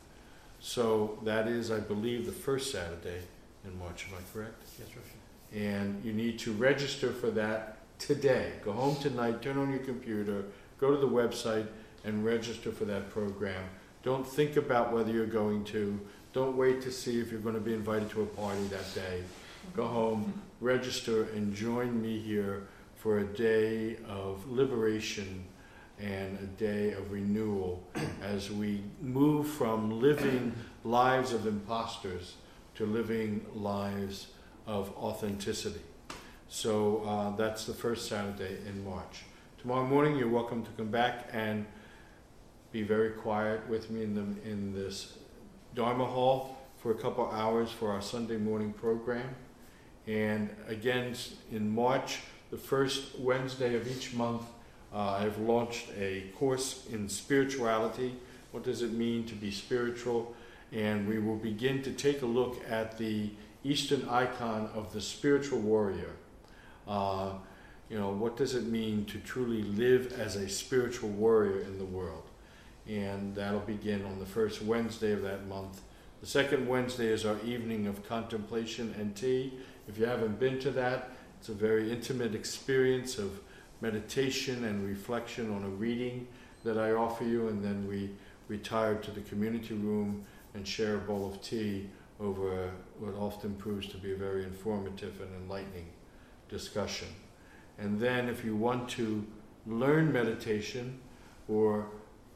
So that is, I believe, the first Saturday in March. Am I correct? Yes, Rosh. And you need to register for that today. Go home tonight, turn on your computer, go to the website, and register for that program. Don't think about whether you're going to. Don't wait to see if you're going to be invited to a party that day. Go home, register, and join me here for a day of liberation and a day of renewal as we move from living lives of imposters to living lives of authenticity. So uh, that's the first Saturday in March. Tomorrow morning, you're welcome to come back and be very quiet with me in, the, in this Dharma Hall for a couple hours for our Sunday morning program. And again, in March, the first Wednesday of each month, uh, I've launched a course in spirituality. What does it mean to be spiritual? And we will begin to take a look at the Eastern icon of the spiritual warrior. Uh, you know, what does it mean to truly live as a spiritual warrior in the world? And that'll begin on the first Wednesday of that month. The second Wednesday is our evening of contemplation and tea. If you haven't been to that, it's a very intimate experience of meditation and reflection on a reading that I offer you, and then we retire to the community room and share a bowl of tea over what often proves to be a very informative and enlightening discussion. And then, if you want to learn meditation or,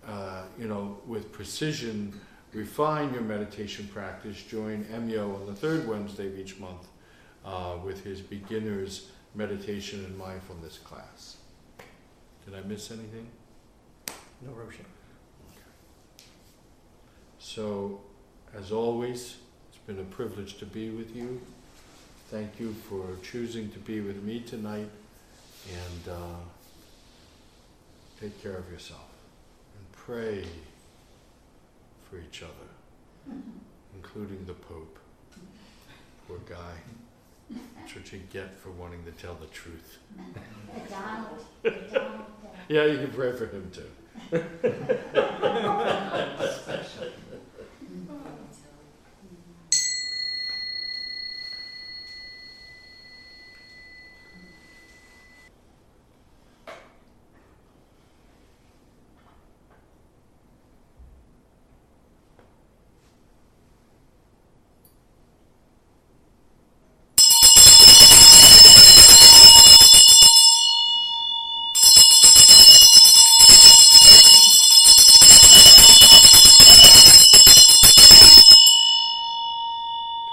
uh, you know, with precision, refine your meditation practice, join Emyo on the third Wednesday of each month uh, with his beginner's meditation and mindfulness class. Did I miss anything? No Roshi. So, as always, it's been a privilege to be with you. Thank you for choosing to be with me tonight, and uh, take care of yourself pray for each other, including the Pope. Poor guy. That's what you get for wanting to tell the truth. Yeah, you can pray for him too.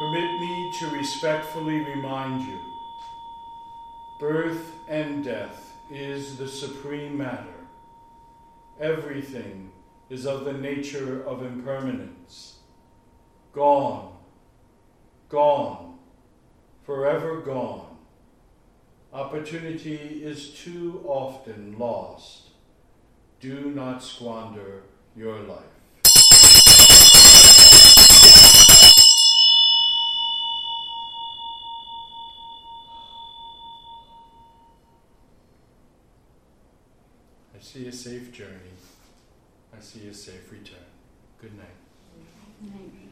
Permit me to respectfully remind you birth and death is the supreme matter. Everything is of the nature of impermanence. Gone, gone, forever gone. Opportunity is too often lost. Do not squander your life. I see a safe journey. I see a safe return. Good night. Good Night.